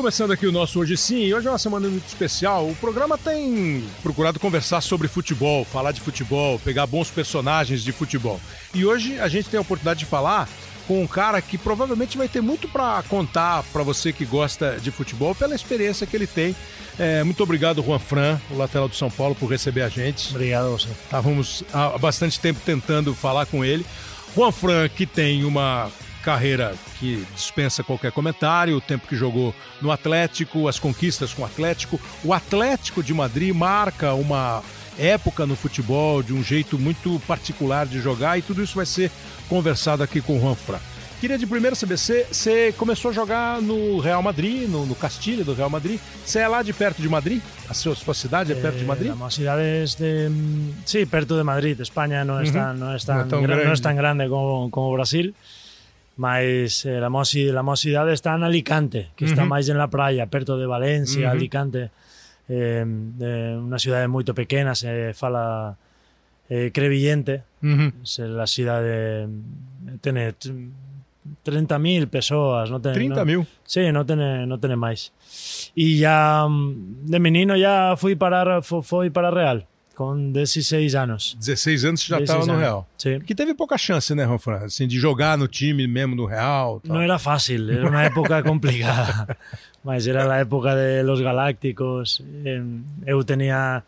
Começando aqui o nosso Hoje Sim, e hoje é uma semana muito especial. O programa tem procurado conversar sobre futebol, falar de futebol, pegar bons personagens de futebol. E hoje a gente tem a oportunidade de falar com um cara que provavelmente vai ter muito para contar para você que gosta de futebol pela experiência que ele tem. É, muito obrigado, Juan Fran, o lateral do São Paulo, por receber a gente. Obrigado você. Estávamos há bastante tempo tentando falar com ele. Juan Fran, que tem uma carreira que dispensa qualquer comentário, o tempo que jogou no Atlético, as conquistas com o Atlético. O Atlético de Madrid marca uma época no futebol de um jeito muito particular de jogar e tudo isso vai ser conversado aqui com o Juan Fran. Queria de primeiro saber, você, começou a jogar no Real Madrid, no, no Castilho do Real Madrid. Você é lá de perto de Madrid? A sua, sua cidade é perto de Madrid? Eh, la ciudad es de... Sí, perto de Madrid. España no es tan, no es tan, no, grande. no es tan grande como, como Brasil. Mas eh, la, moci, la mocidade está en Alicante, que está máis en la praia, perto de Valencia, Alicante. Eh, eh, una cidade moito pequena, se fala eh, Crevillente. Es la cidade tiene 30.000 persoas, no ten, 30 mil? No, sí, no tiene, no tiene máis. E ya de menino ya fui para foi para Real com 16 anos. 16 anos já estava no Real. Sim. Que teve pouca chance, né, Ronfran? Assim, de jogar no time mesmo no Real. Tal. Não era fácil, era uma época complicada. Mas era a época de los Galácticos. Eu tinha.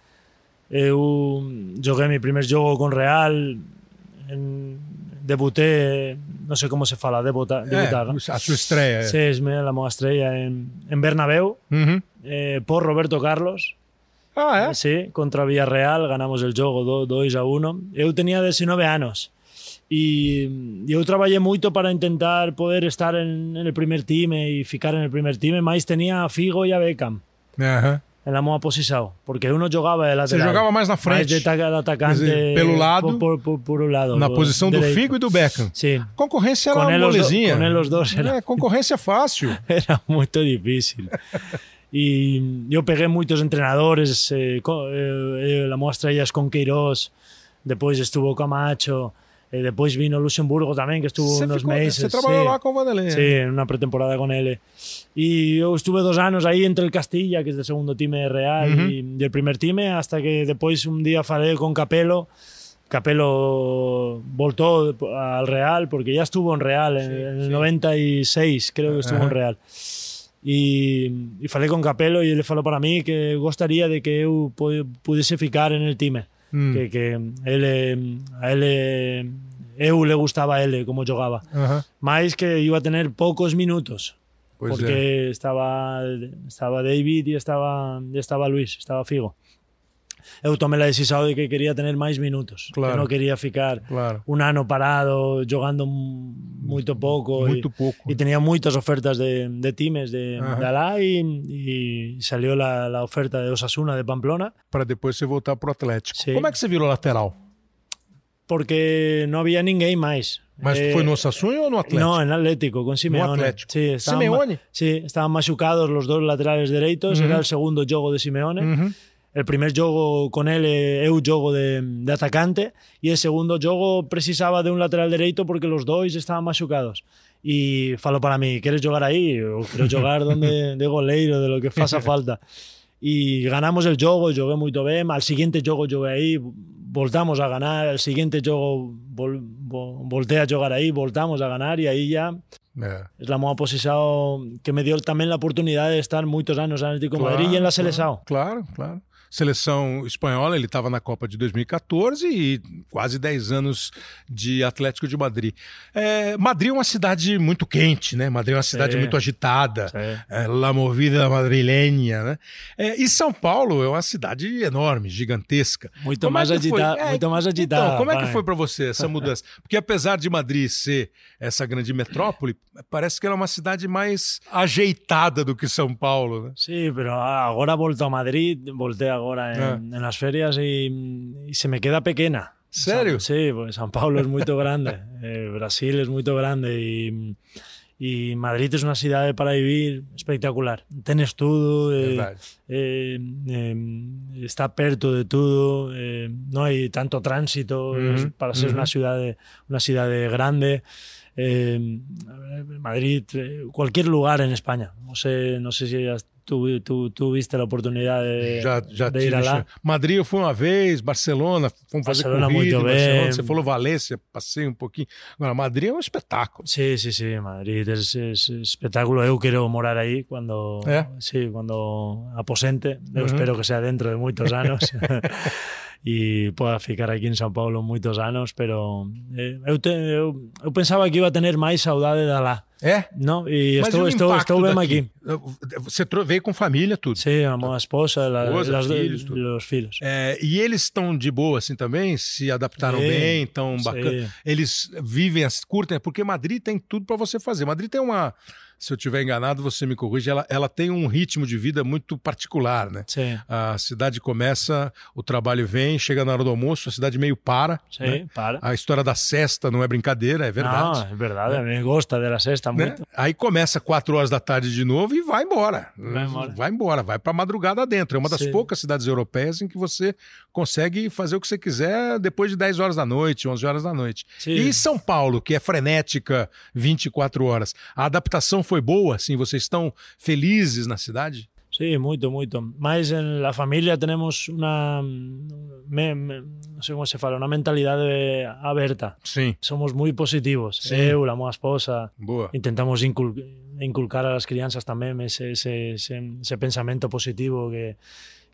Eu joguei meu primeiro jogo com Real. Debutei, não sei como se fala, debutar. debutar é, a sua estreia. Sí, es la minha estreia em, em Bernabéu, uhum. eh, por Roberto Carlos. Ah, é? Sí, contra Villarreal, ganamos el jogo 2 a 1. Eu tenía 19 anos e eu trabalhei muito para intentar poder estar en, en el primer time e ficar en el primer time, mas tenía a Figo e a Beckham Uhum. en la moa posição, porque eu não jogava de Você jogava mais na mais frente. de ata- atacante dizer, pelo lado, por, por, por um lado, Na por posição do direito. Figo e do Beckham. Sim, A concorrência era os do- molezinha. com ele os dois era- É, concorrência fácil. era muito difícil. E eu peguei muitos treinadores, eh, co- eh, eh, a mostra ellas con Queiroz, depois estuvo Camacho, eh, depois vino Luxemburgo também, que estuvo Você, uns ficou, meses. você trabalhou sí. lá o Vanderlei. Sí, una pretemporada con él. Y yo estuve dos años ahí entre el Castilla, que es del segundo time real, y, y el primer time, hasta que después un día falé con Capello. Capello voltó al Real, porque ya estuvo en Real, en, en el 96 creo que estuvo Ajá. en Real e, e falei con Capello e ele falou para mí que gostaria de que eu pudesse ficar en el time mm. que, que ele, eh, a ele eh, eu le gustaba a ele eh, como jogaba uh -huh. que iba a tener poucos minutos pues porque yeah. estaba estaba David e estaba, estaba Luis, estaba Figo Eu tomé la decisión de que quería tener máis minutos, Claro. que non quería ficar Claro. un ano parado jogando moito pouco Muito pouco. e, e tenía moitas ofertas de, de times de, Ajá. de e, e salió la, la oferta de Osasuna de Pamplona Para depois você voltar pro Atlético. Sim. Como é que você virou lateral? porque non había ninguén máis. Mas Eh, foi no Osasuna ou no Atlético? No, en Atlético, con Simeone. Atlético. Sí, estaban Simeone? Sí, estaban machucados los dos laterales dereitos. Ujú. Era el segundo jogo de Simeone. Uhum. El primer jogo con él é eu jogo de, de atacante e el segundo jogo precisaba de un lateral dereito porque los dois estaban machucados. E falou para mí, queres jogar aí? Eu quero jogar donde de goleiro, de lo que faça falta. E ganamos el jogo, jogué moito ben, al siguiente jogo jogué aí, voltamos a ganar, al siguiente jogo vol, vol, voltei a jogar aí, voltamos a ganar e aí ya É. es la moda posición que me dio también la oportunidad de estar muchos años en Atlético de Madrid y en la selección. Claro, claro. Seleção espanhola, ele estava na Copa de 2014 e quase 10 anos de Atlético de Madrid. É, Madrid é uma cidade muito quente, né? Madrid é uma cidade Sim. muito agitada. Sí. É, La movida madrilenha, né? É, e São Paulo é uma cidade enorme, gigantesca. Muito Como é mais que foi? agita- É, muito mais agitada, Então, como é que foi para você essa mudança? Porque apesar de Madrid ser essa grande metrópole, parece que ela é uma cidade mais ajeitada do que São Paulo, né? Sí, pero ahora volto a Madrid, volteé ahora en, Ah. en las ferias y, y se me queda pequeña. Sério? San- sí, porque San Paulo es muy grande, eh, Brasil es muy grande y, y Madrid es una ciudad para vivir espectacular. Tienes todo, eh, eh, eh, está perto de todo, eh, no hay tanto tránsito Ujú, es- para ser ujú. una ciudad de- una ciudad de grande. Eh, Madrid, cualquier lugar en España. No sé, no sé si tu viste a oportunidade de, já, já de ir lá? Madrid eu fui uma vez, Barcelona, fomos fazer corrida muito Barcelona, Você falou Valência, passei um pouquinho. Agora, Madrid é um espetáculo. Sí, sí, sí, Madrid é, é espetáculo. Eu quero morar aí quando, é? sí, quando aposente. Eu uh -huh. espero que sea dentro de muitos anos. e poda ficar aquí en São Paulo muitos anos, pero eh, eu, te, eu, eu pensaba que iba a tener máis saudade da lá. É? Não, e Mas estou, estou, estou bem aqui. Você veio com família, tudo? Sim, a minha esposa, esposa las, filhos, tudo. os filhos. É, e eles estão de boa assim também? Se adaptaram bem, estão bacana? Eles vivem, curtem, porque Madrid tem tudo para você fazer. Madrid tem uma se eu estiver enganado, você me corrige, ela, ela tem um ritmo de vida muito particular, né? Sim. A cidade começa, o trabalho vem, chega na hora do almoço, a cidade meio para. Sim, né? para. A história da cesta não é brincadeira, é verdade. Não, é verdade, né? me gosta da cesta né? muito. Aí começa quatro horas da tarde de novo e vai embora. Vai embora. Vai embora, vai para madrugada dentro. É uma das Sim. poucas cidades europeias em que você consegue fazer o que você quiser depois de 10 horas da noite, 11 horas da noite. Sim. E São Paulo, que é frenética 24 horas, a adaptação foi boa? Assim, vocês estão felizes na cidade? Sí, muito, muito. Mas en la familia tenemos una, me, me, no sé cómo se fala, una mentalidade aberta. Sí. Somos muy positivos. Sí. Eu, la moa esposa, Boa. intentamos incul inculcar a las crianças tamén ese, ese, ese, ese pensamento positivo que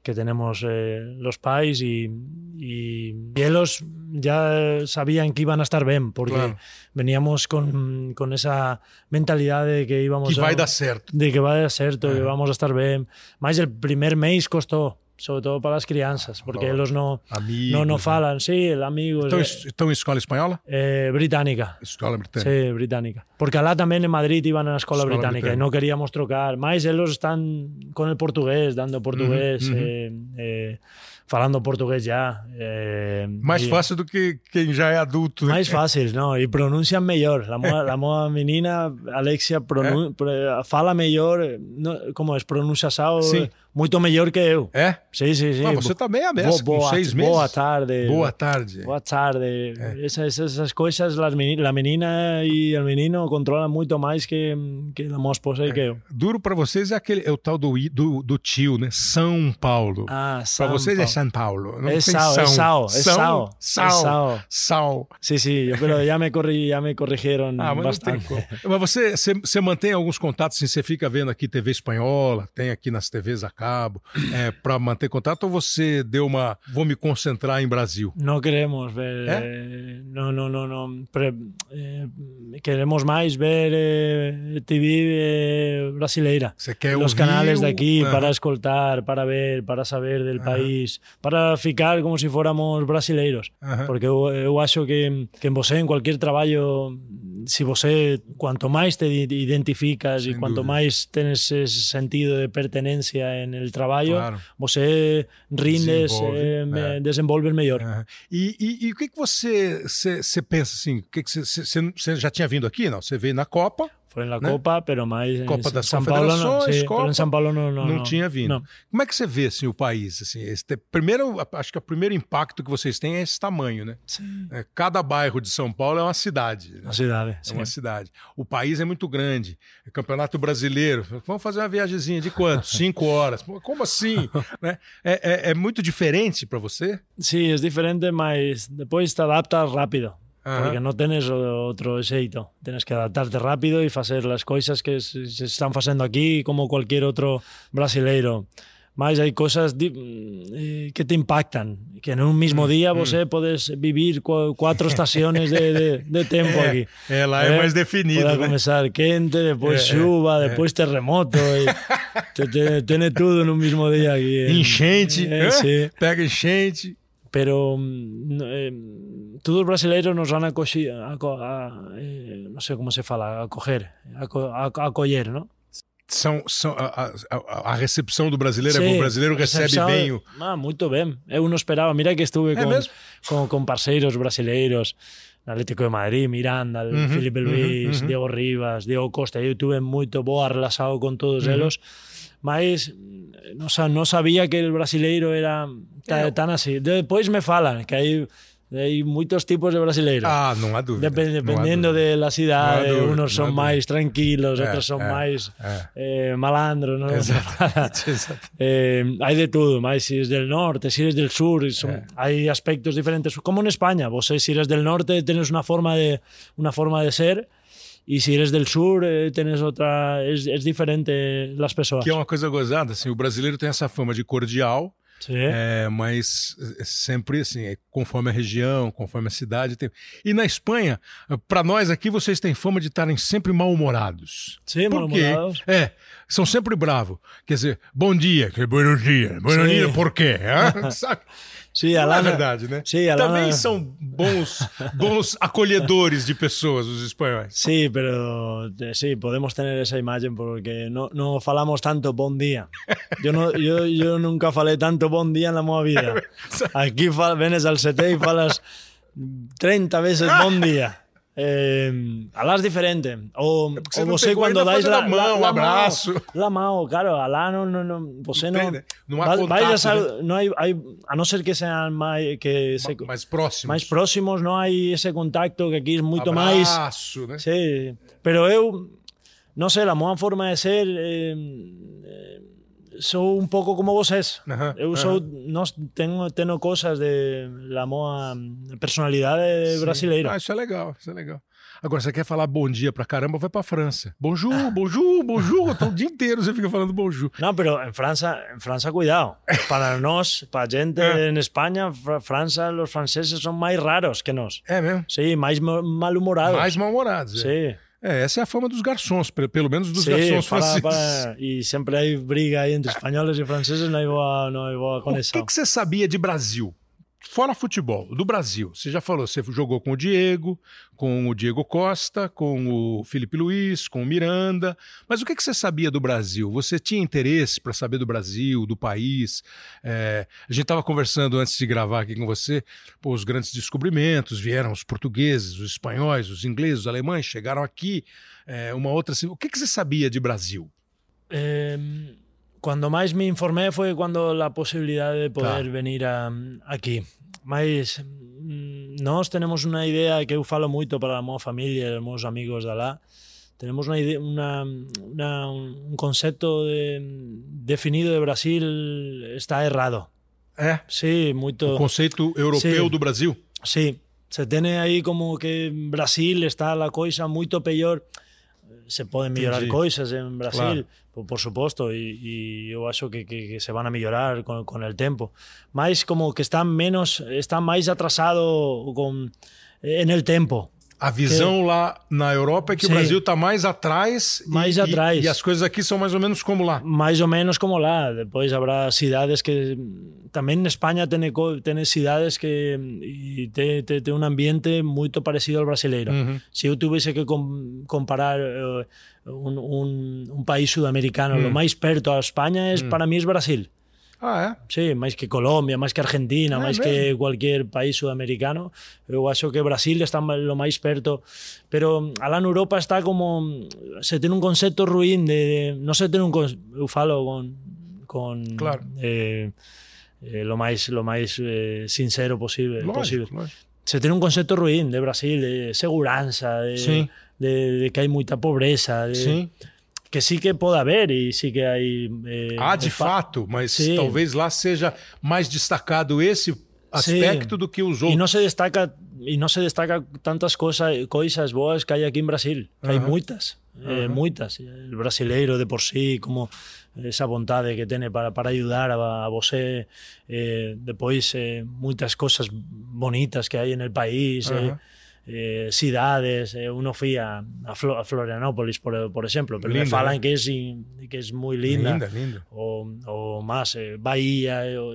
que tenemos eh, los pais y, y, y, ellos ya sabían que iban a estar bien porque claro. veníamos con, con, esa mentalidad de que íbamos que a, dar certo. de que va a dar certo, que vamos a estar bien. Más el primer mes costó sobre todo para as crianças, porque oh, eles não amigos, não, não falam, sim, amigos. Estão, estão em escola espanhola? Eh, britânica. Escola britânica. Sí, britânica. Porque lá também em Madrid iban na escola, escola britânica, britânica, e não queríamos trocar, mas eles estão com o português, dando português. Eh, eh, falando português já. Mais e, fácil do que quem já é adulto. Mais fácil, não, e pronunciam melhor. A moa, menina, Alexia, pronun, fala melhor, como é, pronuncia Sim muito melhor que eu. É? Sim, sim, sim. Ah, você também é mesmo, boa, com seis meses. Boa tarde. Boa tarde. Boa tarde. É. Essas, essas coisas, a menina e o menino controlam muito mais que, que a minha esposa é. e que eu. Duro para vocês é, aquele, é o tal do, do, do tio, né? São Paulo. Ah, São Para vocês Paulo. é São Paulo. Não é Sal, São. é Sal. É Sal. Sal. Sal. Sal. Sim, sim. Mas já me, corri, já me corrigiram ah, mas bastante. Mas você, você, você mantém alguns contatos, assim, você fica vendo aqui TV espanhola, tem aqui nas TVs a cabo. É, para manter contato ou você deu uma vou me concentrar em Brasil? Não queremos ver, é? não, não, não, não pre, eh, queremos mais ver eh, TV eh, brasileira. Você quer os canais daqui para escoltar, para ver, para saber del país, para ficar como se fôramos brasileiros, porque eu, eu acho que que en você em qualquer trabalho se você quanto mais te identificas e quanto mais tens esse sentido de pertenencia en el trabalho, claro. você rindes, desenvolve, eh, é. desenvolve melhor. Uhum. E, e, e, o que, que você, você, você pensa assim? O que, que você, você, você já tinha vindo aqui? Não? Você veio na Copa? Foi na né? Copa, pero mais Copa das São Paulo não, sí, Copa, em São Paulo não, não, não, tinha vindo. Não. Como é que você vê assim o país assim? Este, primeiro, acho que o primeiro impacto que vocês têm é esse tamanho, né? É, cada bairro de São Paulo é uma cidade. Né? Uma cidade. É sim. uma cidade. O país é muito grande. É Campeonato Brasileiro. Vamos fazer uma viagemzinha de quanto? Cinco horas. Como assim? né? é, é, é muito diferente para você? Sim, é diferente, mas depois te adapta rápido. Porque no tienes otro xeito. Tienes que adaptarte rápido y hacer las cosas que se están haciendo aquí como cualquier otro brasileiro. Mas hay cosas eh, que te impactan, que en un mismo mm, día vos mm. podes vivir cuatro estaciones de, de, de tempo aquí. É, lá é, é mais definido. Pode né? começar quente, depois é, chuva, é, depois terremoto. Tiene tudo no mesmo dia aqui. Enchente, é, sí. pega enchente. pero mm, eh, todos los brasileiros nos van a, a, a eh, no sé cómo se fala, a coger, a, a. São, são a, a, a, recepção do brasileiro, Sim, o brasileiro recebe bem. O... Ah, muito bem. Eu não esperava. Mira que estuve com, com, com parceiros brasileiros, Atlético de Madrid, Miranda, uh -huh, Felipe Luís, uh -huh. Diego Rivas, Diego Costa. Eu tuve muito boa relação com todos uh -huh. eles, mas não, não sabia que o brasileiro era tan, tan así. Después me falan que hay Hay muchos tipos de brasileiros. Ah, no hay duda. dependiendo de la ciudad, unos son más tranquilos, otros son más eh, malandros. ¿no? Eh, hay de todo, más si eres del norte, si eres del sur, hay aspectos diferentes. Como en España, vos si eres del norte tienes una forma de, una forma de ser y si eres del sur, eh, tienes otra. Es, es diferente las personas. Que é uma coisa gozada, assim, o brasileiro tem essa fama de cordial, é, mas é sempre assim, é conforme a região, conforme a cidade. Tem... E na Espanha, para nós aqui, vocês têm fama de estarem sempre mal-humorados. Sim, mal-humorados. É, são sempre bravos. Quer dizer, bom dia, que bom dia. Bom dia, por quê? Sabe? Sí, Alana, Não é verdade, né? Sí, Alana... Também são bons, bons acolhedores de pessoas, os espanhóis. Sí, pero sí, podemos tener esa imagen porque no, no falamos tanto bom dia. No, yo, yo nunca falei tanto bom dia na minha vida. Aquí venes al CT y falas 30 veces bom dia. Eh, es diferente. O, o você quando dais la, mão, um abraço. La mão, claro, alá não, não, não você não, não há contato, a, né? não há, a não ser que sejam mais que se, mais próximos. Mais próximos, não há esse contato que aqui é muito abraço, mais. Abraço, né? Sim. Pero eu não sei, a minha forma de ser eh, sou um pouco como vocês. -huh, eu sou, -huh. nós tenho, tenho coisas de la moa personalidade Sim. brasileira. Ah, isso é legal, isso é legal. Agora, você quer falar bom dia pra caramba, vai pra França. Bonjour, bonjour, bonjour. o dia inteiro você fica falando bonjour. Não, pero em França, em França, cuidado. Para nós, para gente é. em Espanha, França, os franceses são mais raros que nós. É mesmo? Sim, mais mal-humorados. Mais mal-humorados, é. Sim. É, essa é a fama dos garçons, pelo menos dos sí, garçons franceses. Para, e sempre há briga aí entre espanhóis e franceses, não há boa, não há boa conexão. O que, que você sabia de Brasil? Fora futebol, do Brasil, você já falou, você jogou com o Diego, com o Diego Costa, com o Felipe Luiz, com o Miranda, mas o que, que você sabia do Brasil? Você tinha interesse para saber do Brasil, do país? É, a gente estava conversando antes de gravar aqui com você, pô, os grandes descobrimentos, vieram os portugueses, os espanhóis, os ingleses, os alemães, chegaram aqui, é, uma outra... O que, que você sabia de Brasil? É cuando más me informé fue cuando la posibilidad de poder claro. venir a, aquí. Mas mm, nós tenemos una idea que eu falo moito para a minha familia e os meus amigos de lá. Tenemos una, idea, una, una, un concepto de, definido de Brasil está errado. É? Sí, muito. O conceito europeu sí, do Brasil? Sí. Se tiene aí como que Brasil está a coisa muito pior se poden mellorar sí, coisas en Brasil, claro. por, por suposto, e, e eu acho que, que, que se van a mellorar con, con el tempo. Mais como que están menos, están máis atrasado con, en el tempo. A visão que... lá na Europa é que Sim. o Brasil está mais atrás. Mais e, atrás. E, e, as coisas aqui são mais ou menos como lá. Mais ou menos como lá. Depois haverá cidades que. Também na Espanha tem, tem cidades que tem, tem, tem um ambiente muito parecido ao brasileiro. Uhum. Se eu tivesse que com, comparar uh, país sudamericano, uhum. o mais perto a Espanha, é, uhum. para mim é Brasil. Ah, é? Sí, máis que Colombia, máis que Argentina, ah, máis que cualquier país sudamericano. Eu acho que Brasil está lo máis perto. Pero alá na Europa está como... Se ten un concepto ruín de... de non se ten un... Eu falo con... con claro. eh, eh, lo máis, lo máis eh, sincero posible. Lógico, posible. Lógico. Se ten un concepto ruín de Brasil, de seguranza, de, sí. de, de que hai moita pobreza. De, sí que sim que pode haver e sim que aí é, há de fato mas sim. talvez lá seja mais destacado esse aspecto sim. do que os outros e não se destaca e não se destaca tantas coisas coisas boas que há aqui em Brasil há muitas eh, muitas o brasileiro de por si como esa vontade que tem para, para ajudar a, a você eh, depois eh, muitas coisas bonitas que há no país. Eh, cidades, eh, uno fui a, a, Flo, a Florianópolis, por, por exemplo, pero linda, me falan que es, que es muy linda. Linda, linda. O, o más, eh, Bahía, eh, o,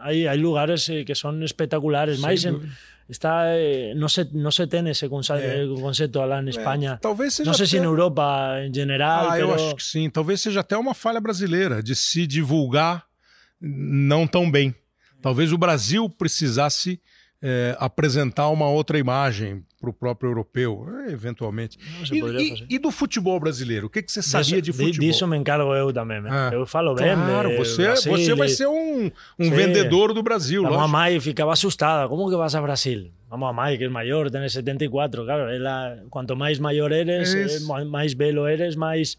hay, hay lugares eh, que son espectaculares, máis en, está eh, no se no se ten ese conceito, é. lá na Espanha. É, talvez seja não sei até... se na Europa em geral. Ah, pero... eu acho que sim. Talvez seja até uma falha brasileira de se divulgar não tão bem. Talvez o Brasil precisasse é, apresentar uma outra imagem para o próprio europeu, é, eventualmente. E, e, e, do futebol brasileiro? O que, que você sabia de futebol? Disso me encargo eu também. Ah, eu falo bem. Claro, você, Brasil, você vai ser um, um vendedor do Brasil. A mãe ficava assustada. Como que vas a Brasil? A mãe, que é maior, tem 74. Claro, ela, quanto mais maior eres, es... mais belo eres, mais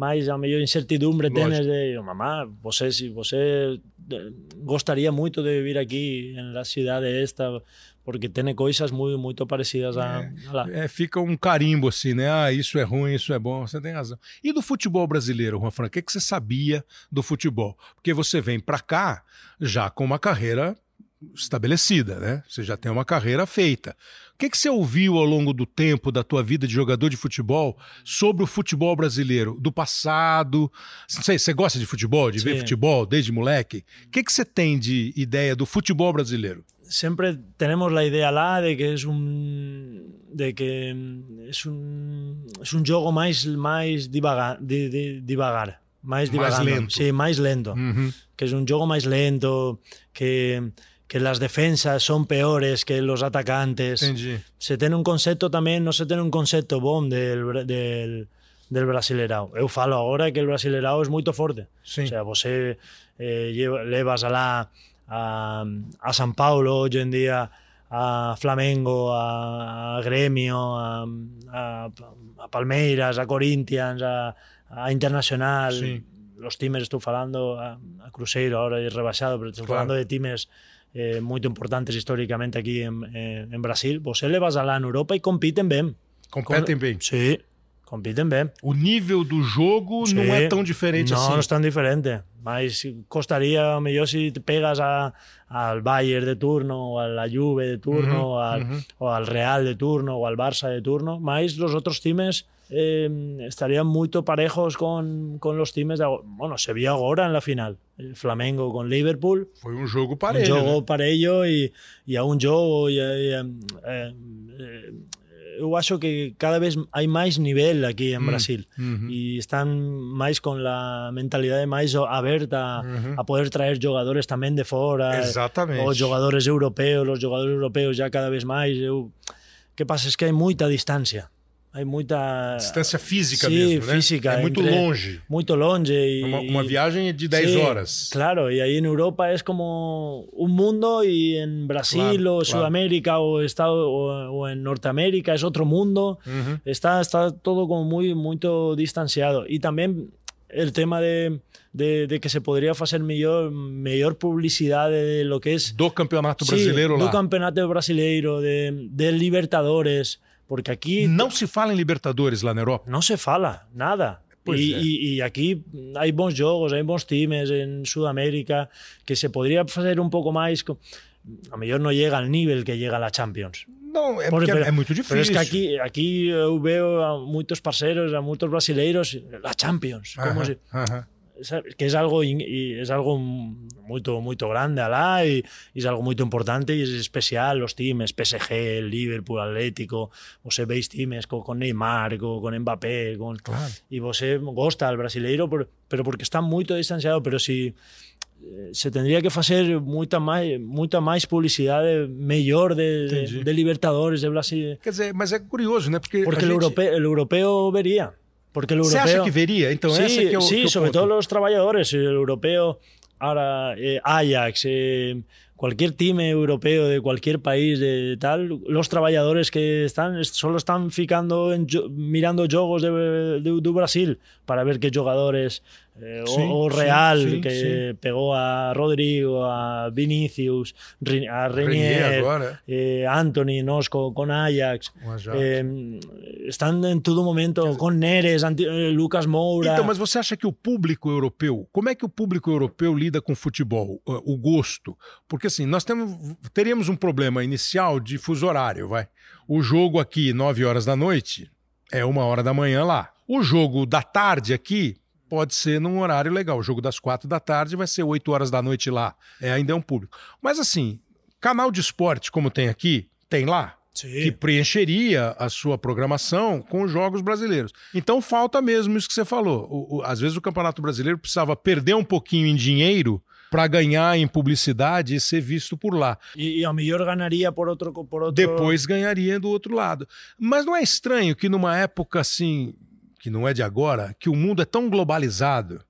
mais a melhor incertidumbre tens de mamá, você se você gostaria muito de vir aqui na cidade esta porque tem coisas muito muito parecidas a, é, a lá. É, fica um carimbo assim, né? Ah, isso é ruim, isso é bom. Você tem razão. E do futebol brasileiro, Juan Fran, o que, que você sabia do futebol? Porque você vem para cá já com uma carreira estabelecida, né? Você já tem uma carreira feita. O que, que você ouviu ao longo do tempo da tua vida de jogador de futebol sobre o futebol brasileiro, do passado? Sei, você gosta de futebol, de Sim. ver futebol desde moleque? O que, que você tem de ideia do futebol brasileiro? Sempre temos a ideia lá de que é um de que é um, é um jogo mais mais devagar, de, de, devagar mais devagar, mais lento. Sim, mais lento. Uhum. Que é um jogo mais lento, que que las defensas son peores que los atacantes. Entendi. Se ten un concepto tamén, non se ten un concepto bom del, del, del brasileirao. Eu falo agora que el brasileirao é moito forte. Sí. O sea, você eh, levas alá a, a San Paulo hoxe en día a Flamengo, a, a Gremio, a, a, a Palmeiras, a Corinthians, a, a Internacional, sí. los times estou falando, a, a Cruzeiro ahora é rebaixado, pero estou claro. falando de times eh, muito importantes históricamente aqui em, em Brasil, você levas lá na Europa e competem bem. Competem bem? Sim, competem bem. O nível do jogo Sim. não é tão diferente não, assim? Não, não é tão diferente. Mas gostaria melhor se te pegas a, al Bayern de turno, ou a Juve de turno, ou, al, ou al Real de turno, ou al Barça de turno, mas os outros times eh, estarían muito parejos con, con los times de, bueno, se vio agora en la final el Flamengo con Liverpool foi um jogo parelho um jogo né? parelho e, e a um jogo e, e, eh, eh, eu acho que cada vez hai máis nivel aquí en Brasil mm, uh -huh. e están máis con la mentalidade máis aberta uh -huh. a poder traer jogadores tamén de fora Exactamente. os jogadores europeos os jogadores europeus já cada vez máis eu que pasa é que hai moita distancia Hai muita. Distância física Sim, mesmo, né? física. É muito longe. Muito longe. E... Uma, uma viagem de 10 Sim, horas. Claro, e aí na Europa é como um mundo, e em Brasil, claro, ou Sudamérica, ou, Estado, ou, ou em Norteamérica é outro mundo. Uhum. Está, está todo como muito, muito distanciado. E também o tema de, de, de, que se poderia fazer melhor, melhor publicidade de lo que é. Do campeonato brasileiro sí, lá. Do campeonato brasileiro, de, de Libertadores. Porque aquí. No se fala en Libertadores lá Europa. No se fala, nada. Pues y, y, y, aquí hay buenos juegos, hay buenos times en Sudamérica que se podría hacer un poco más. Con... A lo mejor no llega al nivel que llega la Champions. No, es, pero, es muy difícil. Pero es que aquí, aquí veo a muchos parceros, a muchos brasileiros, la Champions. Ajá, como si... ajá que es algo es algo muy muy grande alá y, y, es algo muy importante y es especial los teams PSG, Liverpool, Atlético, vos veis teams con, con Neymar, con, con Mbappé, con claro. y vos gosta al brasileiro, pero, pero porque está muy distanciado, pero si eh, se tendría que fazer muita mais, muita mais publicidade melhor de, de, de, Libertadores de Brasil. Quer dizer, mas é curioso, né? Porque, porque gente... o, europeu, o europeu veria. Porque el europeo... Você acha que veria? Então, sí, esse que é o, sí, que sobre ponto. todo los trabajadores. El europeo, ahora eh, Ajax, eh, cualquier time europeo de cualquier país de tal, los trabajadores que están solo están ficando en, mirando jogos de, de, de Brasil para ver qué jugadores eh, sí, o, o, Real sí, sí, que pegó a Rodrigo, a Vinicius, a Renier, eh, Anthony, Nosco con Ajax. Eh, estão em todo momento com Neres, Lucas Moura. Então, mas você acha que o público europeu, como é que o público europeu lida com futebol, o gosto? Porque assim, nós temos, teríamos um problema inicial de fuso horário, vai. O jogo aqui, 9 horas da noite, é uma hora da manhã lá. O jogo da tarde aqui pode ser num horário legal. O jogo das quatro da tarde vai ser 8 horas da noite lá. É, ainda é um público. Mas assim, canal de esporte como tem aqui, tem lá. Sim. Que preencheria a sua programação com os jogos brasileiros. Então falta mesmo isso que você falou. O, o, às vezes o Campeonato Brasileiro precisava perder um pouquinho em dinheiro para ganhar em publicidade e ser visto por lá. E, e a melhor ganharia por outro, por outro. Depois ganharia do outro lado. Mas não é estranho que numa época assim, que não é de agora, que o mundo é tão globalizado,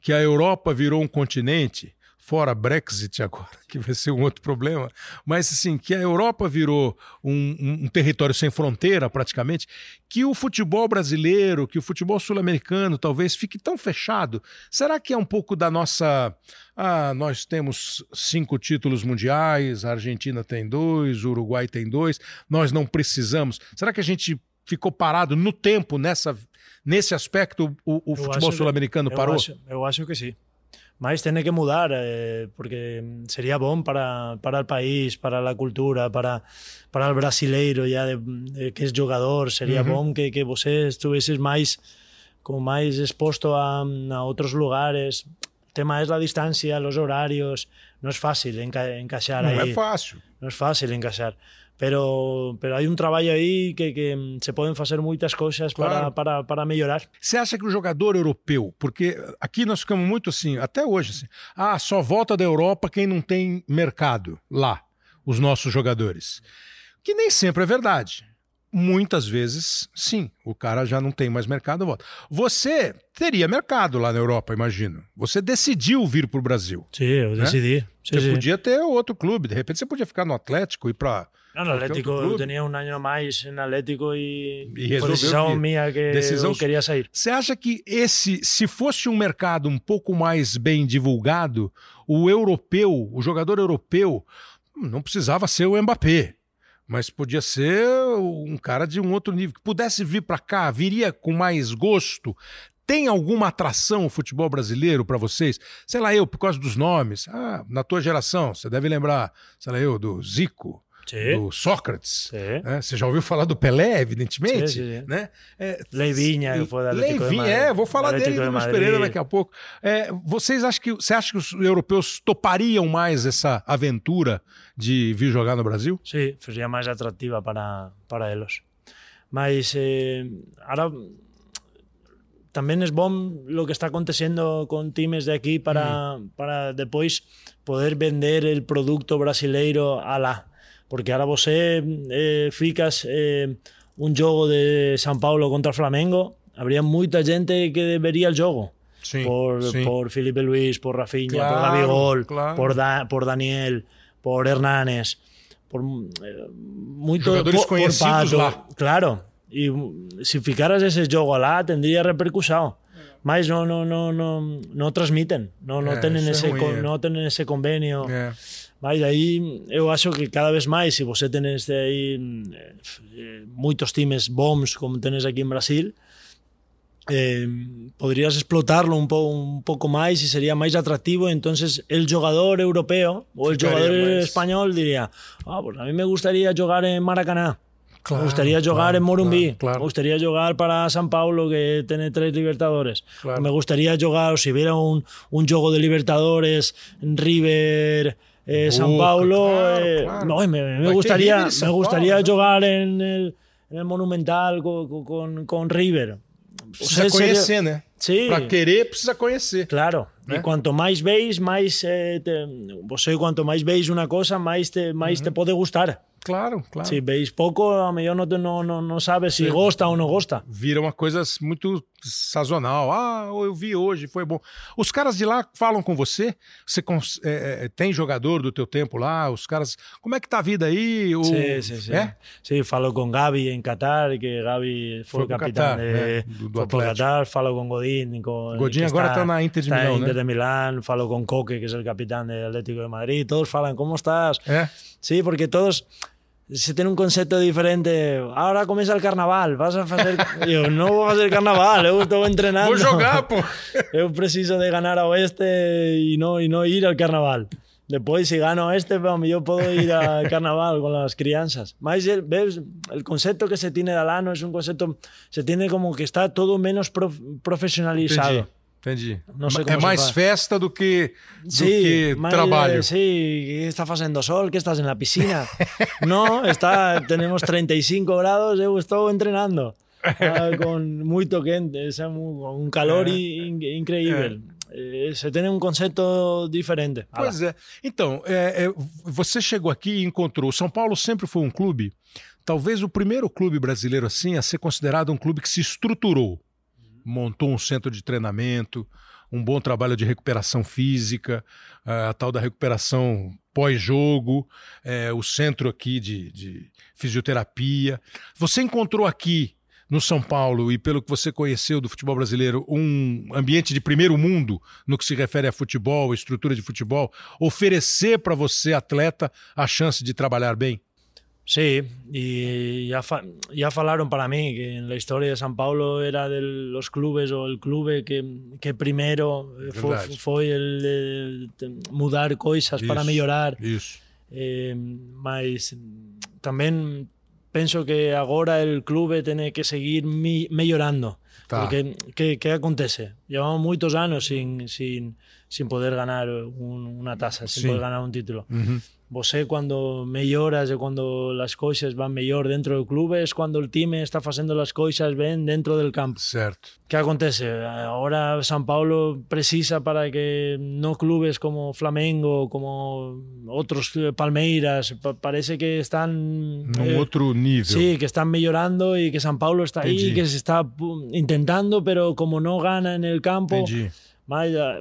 que a Europa virou um continente fora Brexit agora, que vai ser um outro problema, mas assim, que a Europa virou um, um, território sem fronteira praticamente, que o futebol brasileiro, que o futebol sul-americano talvez fique tão fechado. Será que é um pouco da nossa. Ah, nós temos cinco títulos mundiais, a Argentina tem dois, o Uruguai tem dois, nós não precisamos. Será que a gente ficou parado no tempo nessa, nesse aspecto? O, o futebol sul-americano parou? Acho, eu acho que sim. Mas tiene que mudar, eh, porque sería bom para, para el país, para la cultura, para, para el brasileiro ya de, de, que es jugador, sería uh -huh. bom que, que você estuvieses máis como máis exposto a, a outros lugares. El tema es la distancia, los horarios, no es fácil enca encaixar não aí. Não é fácil. Não é fácil encaixar. Pero, pero hay un trabalho aí que, que se podem fazer muitas coisas claro. para, para, para melhorar. Você acha que o jogador europeu, porque aqui nós ficamos muito assim, até hoje, assim, ah, só volta da Europa quem não tem mercado lá, os nossos jogadores. Que nem sempre é verdade. Muitas vezes, sim, o cara já não tem mais mercado, volta. Você teria mercado lá na Europa, imagino. Você decidiu vir para o Brasil. Sim, eu né? decidi. Você sim. podia ter outro clube, de repente você podia ficar no Atlético e ir para No, no Atlético eu tinha um ano mais no Atlético e, e por decisão minha que decisão... eu queria sair. Você acha que esse, se fosse um mercado um pouco mais bem divulgado, o europeu, o jogador europeu, não precisava ser o Mbappé, mas podia ser um cara de um outro nível, que pudesse vir para cá, viria com mais gosto, tem alguma atração o futebol brasileiro para vocês? Sei lá, eu, por causa dos nomes. Ah, na tua geração, você deve lembrar, sei lá, eu, do Zico, Sim. do Sócrates. Né? Você já ouviu falar do Pelé, evidentemente. Sim, sim, né? É, Leivinha, eu vou Leivinha, é, vou falar dele no Luiz Pereira daqui a pouco. É, vocês acham que você acha que os europeus topariam mais essa aventura de vir jogar no Brasil? Sim, seria mais atrativa para, para eles. Mas eh, agora también es bom lo que está aconteciendo con times de aquí para, mm. para después poder vender el producto brasileiro a la porque ahora você eh, ficas eh, un jogo de São Paulo contra Flamengo, habría mucha gente que vería el jogo. Sí, por, sí. por Felipe Luis, por Rafinha, claro, por Gabigol, claro. por, da, por Daniel, por Hernanes, por eh, muito por, por Pato. Claro. E se ficaras ese jogo lá, tendría repercussão. Mas não, não, não, não, não transmitem, não, não, é, tenen esse, é não tenen esse convênio. É. Mas aí eu acho que cada vez máis, se você tenes aí eh, moitos times bons como tenes aquí en Brasil, eh, podrías explotarlo un, po, un pouco máis e sería máis atractivo entonces el jogador europeo ou el jogador máis. español diría ah, pues a mí me gustaría jogar en Maracaná Claro, me gustaría jugar claro, en Morumbí, claro, me gustaría jugar para San Paulo que tiene tres Libertadores, me gustaría jugar, si hubiera un, un juego de Libertadores en River, eh, San Paulo. Eh. No, me, me gustaría, me gustaría Paulo, jugar en, el, en, el, Monumental con, con, con River. Precisa conhecer, né? Sim. Para querer, precisa conhecer. Claro. Né? E quanto mais veis, mais eh, te... você quanto mais veis uma coisa, mais te, mais uhum. te pode gustar. Claro, claro. Se veis pouco, a melhor não, não, não, não sabe se Sim. gosta ou não gosta. Vira uma coisa muito sazonal. Ah, eu vi hoje, foi bom. Os caras de lá falam com você? Você é, é, tem jogador do teu tempo lá? Os caras, como é que tá a vida aí? Sim, sim, sim. É? Sim, falo com Gabi em Qatar, que Gabi foi, foi capitão Qatar, de, é, do, do foi Qatar, falo com Godin. Com, Godin agora está na Inter de Milão, né? Inter de Milán, falo com Coque, que é o capitão do Atlético de Madrid, todos falam, como estás? É? Sí, porque todos se tiene un concepto diferente. Ahora comienza el carnaval, vas a hacer... Yo no voy a hacer carnaval, eu estou entrenando. Vou jogar, pô. Eu preciso de ganar a oeste y no, y no ir al carnaval. Después, si gano este, yo puedo ir al carnaval con las crianzas. Mas, ves, el concepto que se tiene de Alano es un concepto, se tiene como que está todo menos prof profesionalizado. Entendi. Entendi. é mais festa do que, do sí, que mais, trabalho. Sí, está fazendo sol, que estás na piscina. no, está, tenemos 35 grados, eu estou entrenando. Ah, con moito quente, é un calor é. in, increíble. É. você tem um conceito diferente. Pois é. Então, é, é, você chegou aqui e encontrou. São Paulo sempre foi um clube, talvez o primeiro clube brasileiro assim a ser considerado um clube que se estruturou. Montou um centro de treinamento, um bom trabalho de recuperação física, a tal da recuperação pós-jogo, é, o centro aqui de, de fisioterapia. Você encontrou aqui no São Paulo e pelo que você conheceu do futebol brasileiro, um ambiente de primeiro mundo no que se refere a futebol, estrutura de futebol, oferecer para você, atleta, a chance de trabalhar bem? Sí, y ya, fa ya falaron para mí que en la historia de San Paulo era de los clubes o el clube que, que primero fue, fue el de mudar coisas isso, para melhorar. Isso. Eh, mas tamén penso que agora el clube tiene que seguir mi mellorando. Tá. Porque que, que acontece? Llevamos moitos anos sin, sin, sin poder ganar un, una tasa, sin sí. poder ganar un título. Uh -huh. Você quando melloras e quando as coisas van mellor dentro do clube é quando o time está facendo as coisas ben dentro del campo. Que acontece? Agora São Paulo precisa para que no clubes como Flamengo, como outros Palmeiras, parece que están num eh, outro nível. Sí, que están mellorando e que São Paulo está aí, que se está intentando, pero como não gana en el campo, Entendi.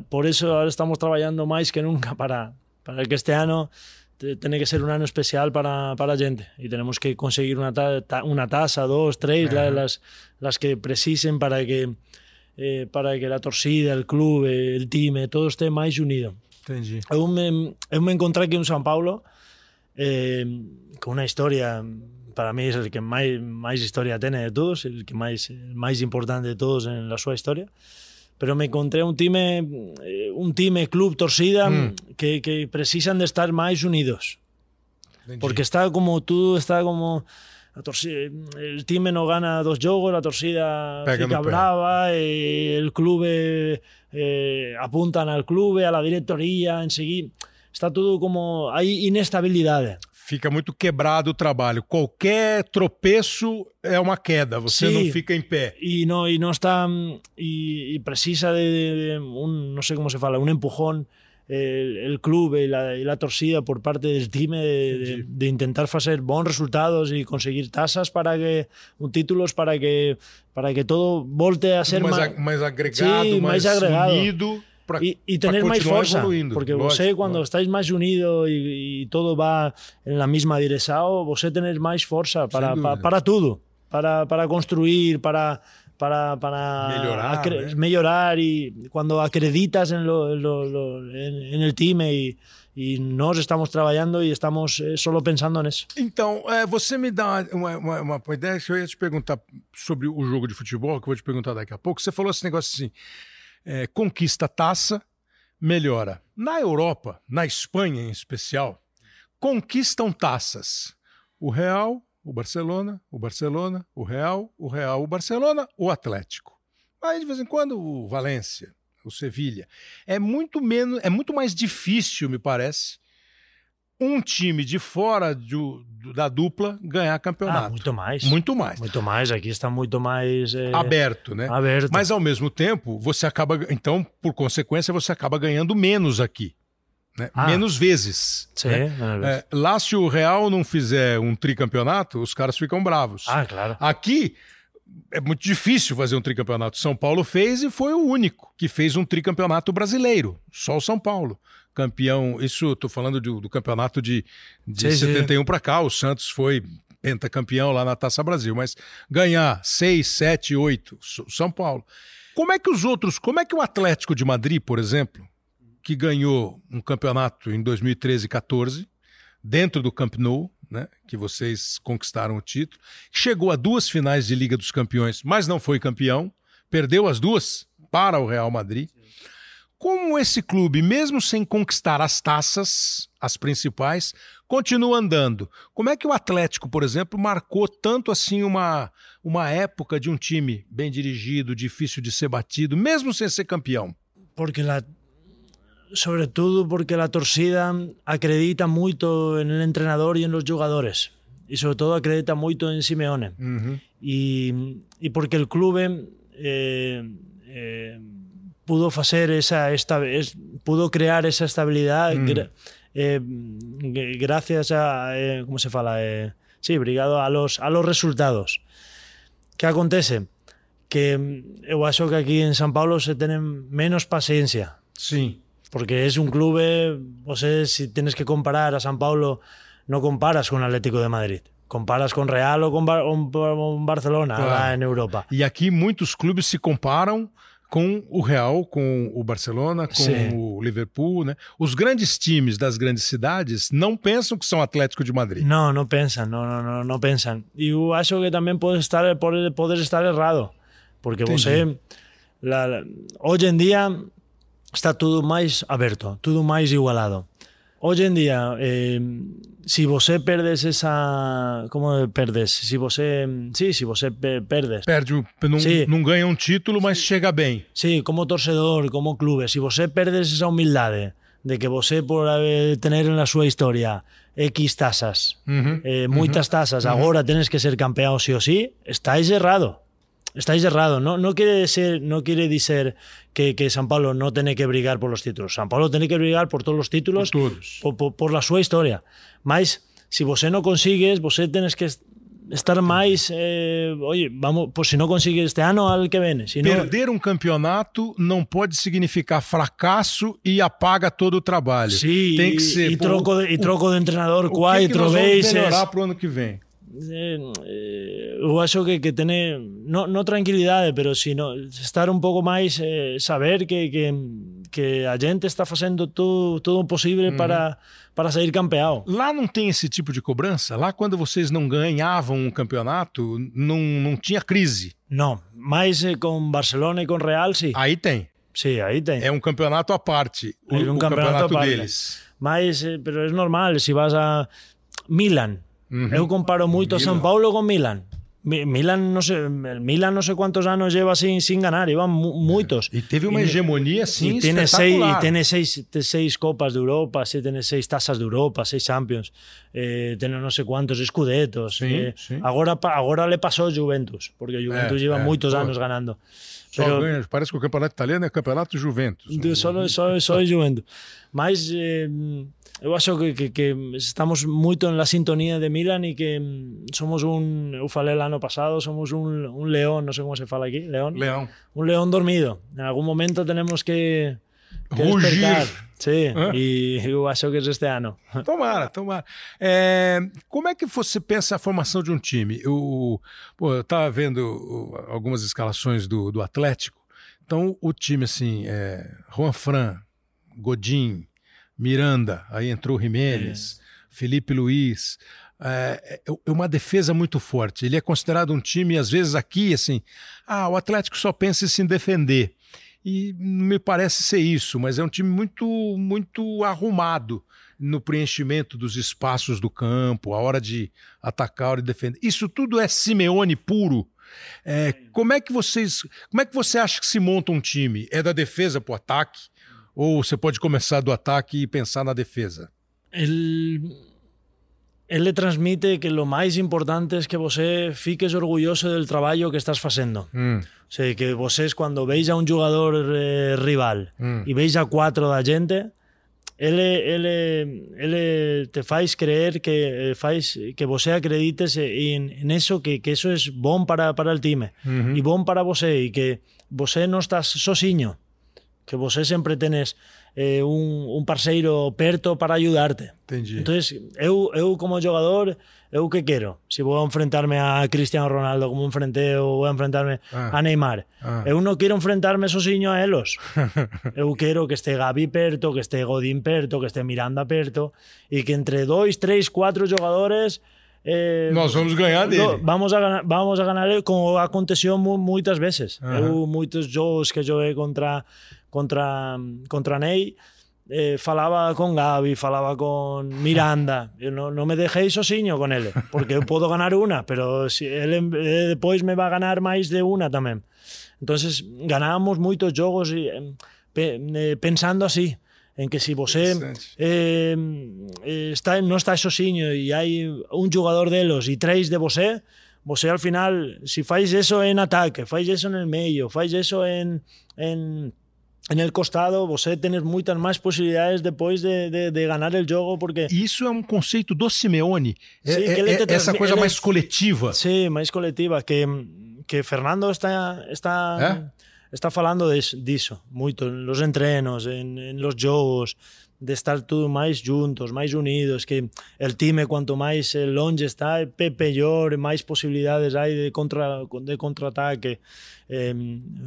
Por eso ahora estamos trabajando más que nunca para, para que este año tiene que ser un año especial para, para la gente y tenemos que conseguir una, ta, una tasa, dos, tres, -huh. las, las que precisen para que, eh, para que la torcida, el club, el time, todo esté más unido. Entendi. Eu me, eu me encontré aquí en São Paulo eh, con una historia para mí es el que más, más historia tiene de todos, el que más, el más importante de todos en la su historia. Pero me encontré un time, eh, un time club torcida mm. que, que precisan de estar más unidos. Porque está como tú, está como torcida, el time no gana dos jogos, la torcida Pega fica brava, eh, el club eh, apuntan al club, a la directoría, enseguida. Está todo como hay inestabilidad. Fica muito quebrado o trabalho. Qualquer tropeço é uma queda, você sí, não fica em pé. E não, e não está e, e precisa de, de, um, não sei como se fala, um empujón el, el club e la torcida por parte del time de, de, de, intentar fazer bons resultados e conseguir tasas para que títulos para que para que todo volte a ser mais, mais agregado, sí, mais, mais agregado. unido y, y, tener más fuerza. Porque vos cuando estáis más unidos y, y, todo va en la misma dirección, vos tener más fuerza para, para, para, todo. Para, para construir, para, para, para mejorar, ¿eh? mejorar y cuando acreditas en, lo, lo, lo, en, en, el team y, e nós estamos trabalhando e estamos eh, só pensando nisso. Então, é, você me dá uma, uma, uma, ideia que eu ia te perguntar sobre o jogo de futebol, que eu vou te perguntar daqui a pouco. Você falou esse negócio assim, é, conquista taça, melhora. Na Europa, na Espanha em especial, conquistam taças. O Real, o Barcelona, o Barcelona, o Real, o Real, o Barcelona, o Atlético. Aí de vez em quando o Valência, o Sevilha. É muito menos, é muito mais difícil, me parece, um time de fora do, da dupla ganhar campeonato. Ah, muito mais. Muito mais. Muito mais. Aqui está muito mais é... aberto, né? Aberto. Mas ao mesmo tempo, você acaba, então, por consequência, você acaba ganhando menos aqui. Né? Ah. Menos vezes. Sim, né? é, lá, se o Real não fizer um tricampeonato, os caras ficam bravos. Ah, claro. Aqui é muito difícil fazer um tricampeonato. São Paulo fez e foi o único que fez um tricampeonato brasileiro. Só o São Paulo campeão. Isso estou falando do, do, campeonato de, de sim, 71 para cá. O Santos foi pentacampeão lá na Taça Brasil, mas ganhar 6, 7, 8, São Paulo. Como é que os outros, como é que o Atlético de Madrid, por exemplo, que ganhou um campeonato em 2013 e 14, dentro do Camp Nou, né, que vocês conquistaram o título, chegou a duas finais de Liga dos Campeões, mas não foi campeão, perdeu as duas para o Real Madrid. Como esse clube, mesmo sem conquistar as taças, as principais, continua andando? Como é que o Atlético, por exemplo, marcou tanto assim uma, uma época de um time bem dirigido, difícil de ser batido, mesmo sem ser campeão? Porque la sobretudo porque a torcida acredita muito en el entrenador e en los jugadores. E sobre todo acredita muito en Simeone. Uh -huh. e porque el clube eh, eh, pudo hacer esa, esta, pudo crear esa estabilidad mm. eh, gracias a, ¿cómo se fala? Sí, brigado a los, a los resultados. ¿Qué acontece? Que yo acho que aquí en San Paulo se tienen menos paciencia. Sí. Porque es un club, o sea, si tienes que comparar a San Paulo, no comparas con Atlético de Madrid. Comparas con Real ou com, Bar Barcelona claro. lá em Europa. E aqui muitos clubes se comparam com o Real, com o Barcelona, com Sim. o Liverpool, né? Os grandes times das grandes cidades não pensam que são Atlético de Madrid. Não, não pensam, não, não, não, não pensam. E eu acho que também pode estar, pode, pode estar errado, porque Entendi. você, la, hoje em dia, está tudo mais aberto, tudo mais igualado. Hoje em dia, eh, si você perdes esa... Como perdes? Si você... Sí, si você perdes. Perde, não, sí. não ganha um título, mas sí. chega. Sí, como torcedor, como clube. Si você perdes esa humildade de que você por tener na súa historia X tasas, uh -huh. eh, moitas tasas, uh -huh. agora tenes que ser campeón sí o sí, estáis errado. Estáis errado. No, no quiere ser, no quiere decir que, que, San Pablo no tiene que brigar por los títulos. San Pablo tiene que brigar por todos los títulos, por, todos. por, por, por la súa historia. Mas, si vosé no consigues, vosé tienes que estar mais, eh, oye, vamos, pues si no consigues este ano, al que viene. Si Perder um campeonato não pode significar fracasso e apaga todo o trabalho. Sim, Tem que ser, e, troco de, e troco de treinador quatro vezes. melhorar para o ano que vem. Eh, eh, eu acho que, que tener, no, no tranquilidade, pero sino estar un pouco máis, eh, saber que, que, que a gente está facendo tudo, tudo possível uhum. para, para sair campeão. Lá não tem esse tipo de cobrança? Lá quando vocês não ganhavam um campeonato, não, não tinha crise? Não, mas eh, com Barcelona e com Real, sim. Aí tem. Sim, aí tem. É um campeonato à parte, o, é um o campeonato, campeonato deles. Mas, eh, pero é normal, se vas a Milan, Uh -huh. Eu comparo moito. San Paulo con Milan. Milan no sé, Milan no sé cuántos años lleva sin, sin ganar, iban muchos. Y teve una hegemonía sin y tiene seis, y tiene seis, seis copas de Europa, sí, tiene seis tazas de Europa, seis Champions, eh, tiene no sé cuántos escudetos. Sí, eh, sí. Ahora, ahora le pasó Juventus, porque Juventus eh, lleva eh, muchos años ganando. Pero, parece que o campeonato italiano é campeonato Juventus. Só, só, só Juventus. Mas eh, eu acho que, que, que estamos moito en la sintonía de Milan e que mm, somos un, eu falei ano pasado, somos un, un león, non sei como se fala aquí, león. León. Un león dormido. En algún momento tenemos que, que Rugir. despertar. Sí, Hã? e eu acho que é este ano. Tomara, tomara. É, como é que você pensa a formação de um time? Eu, pô, eu tava vendo algumas escalações do, do Atlético, então o time assim, é, Juan Fran, Godin, Miranda, aí entrou Jiménez, é. Felipe Luiz. É, é, é, uma defesa muito forte. Ele é considerado um time, às vezes aqui, assim, ah, o Atlético só pensa em se defender. E não me parece ser isso, mas é um time muito, muito arrumado no preenchimento dos espaços do campo, a hora de atacar, a hora de defender. Isso tudo é Simeone puro. É, como é que vocês, como é que você acha que se monta um time? É da defesa para o ataque? Ou você pode começar do ataque e pensar na defesa? Ele, ele transmite que o mais importante é que você fiques orgulhoso do trabalho que estás fazendo. Mm. O sea, que vocês, quando veis a um jogador eh, rival mm. e veis a quatro da gente, ele, ele, ele te faz crer que eh, faz que você acredites en eso que, que eso es bom para, para el time uh -huh. e bom para você e que você non estás sozinho que você sempre tenes eh, un, un parceiro perto para ayudarte. Entendi. Entonces, eu, eu como jogador, eu que quero? Se vou enfrentarme a Cristiano Ronaldo como enfrentei ou vou enfrentarme ah. a Neymar. Ah. Eu non quero enfrentarme sozinho a elos. eu quero que este Gabi perto, que este Godín perto, que este Miranda perto e que entre dois, tres, cuatro jogadores eh, Nós vamos ganhar dele. Vamos a ganar, vamos a ganar como aconteceu moitas veces. Ajá. Eu moitos jogos que joguei contra contra, contra Ney. Eh, falaba con Gaby, falaba con Miranda. Yo no, no, me dejéis osiño con él, porque puedo ganar una, pero si él eh, después me va a ganar más de una también. Entonces ganábamos muchos juegos em, eh, pensando así, en que si vos em, está, no está osiño y hay un jugador de los y tres de vos vos al final, si fáis eso en ataque, fáis eso en el medio, fáis eso en en el costado, você tem muitas mais possibilidades depois de, de, de ganhar o jogo, porque... Isso é um conceito do Simeone, é, é, é essa coisa mais coletiva. Sim, mais coletiva, que, que Fernando está, está, é? está falando disso muito, nos entrenos, en, en los jogos, de estar todos máis juntos, máis unidos, que el time quanto máis longe está, peor, máis posibilidades hai de contra de contraataque. Eh,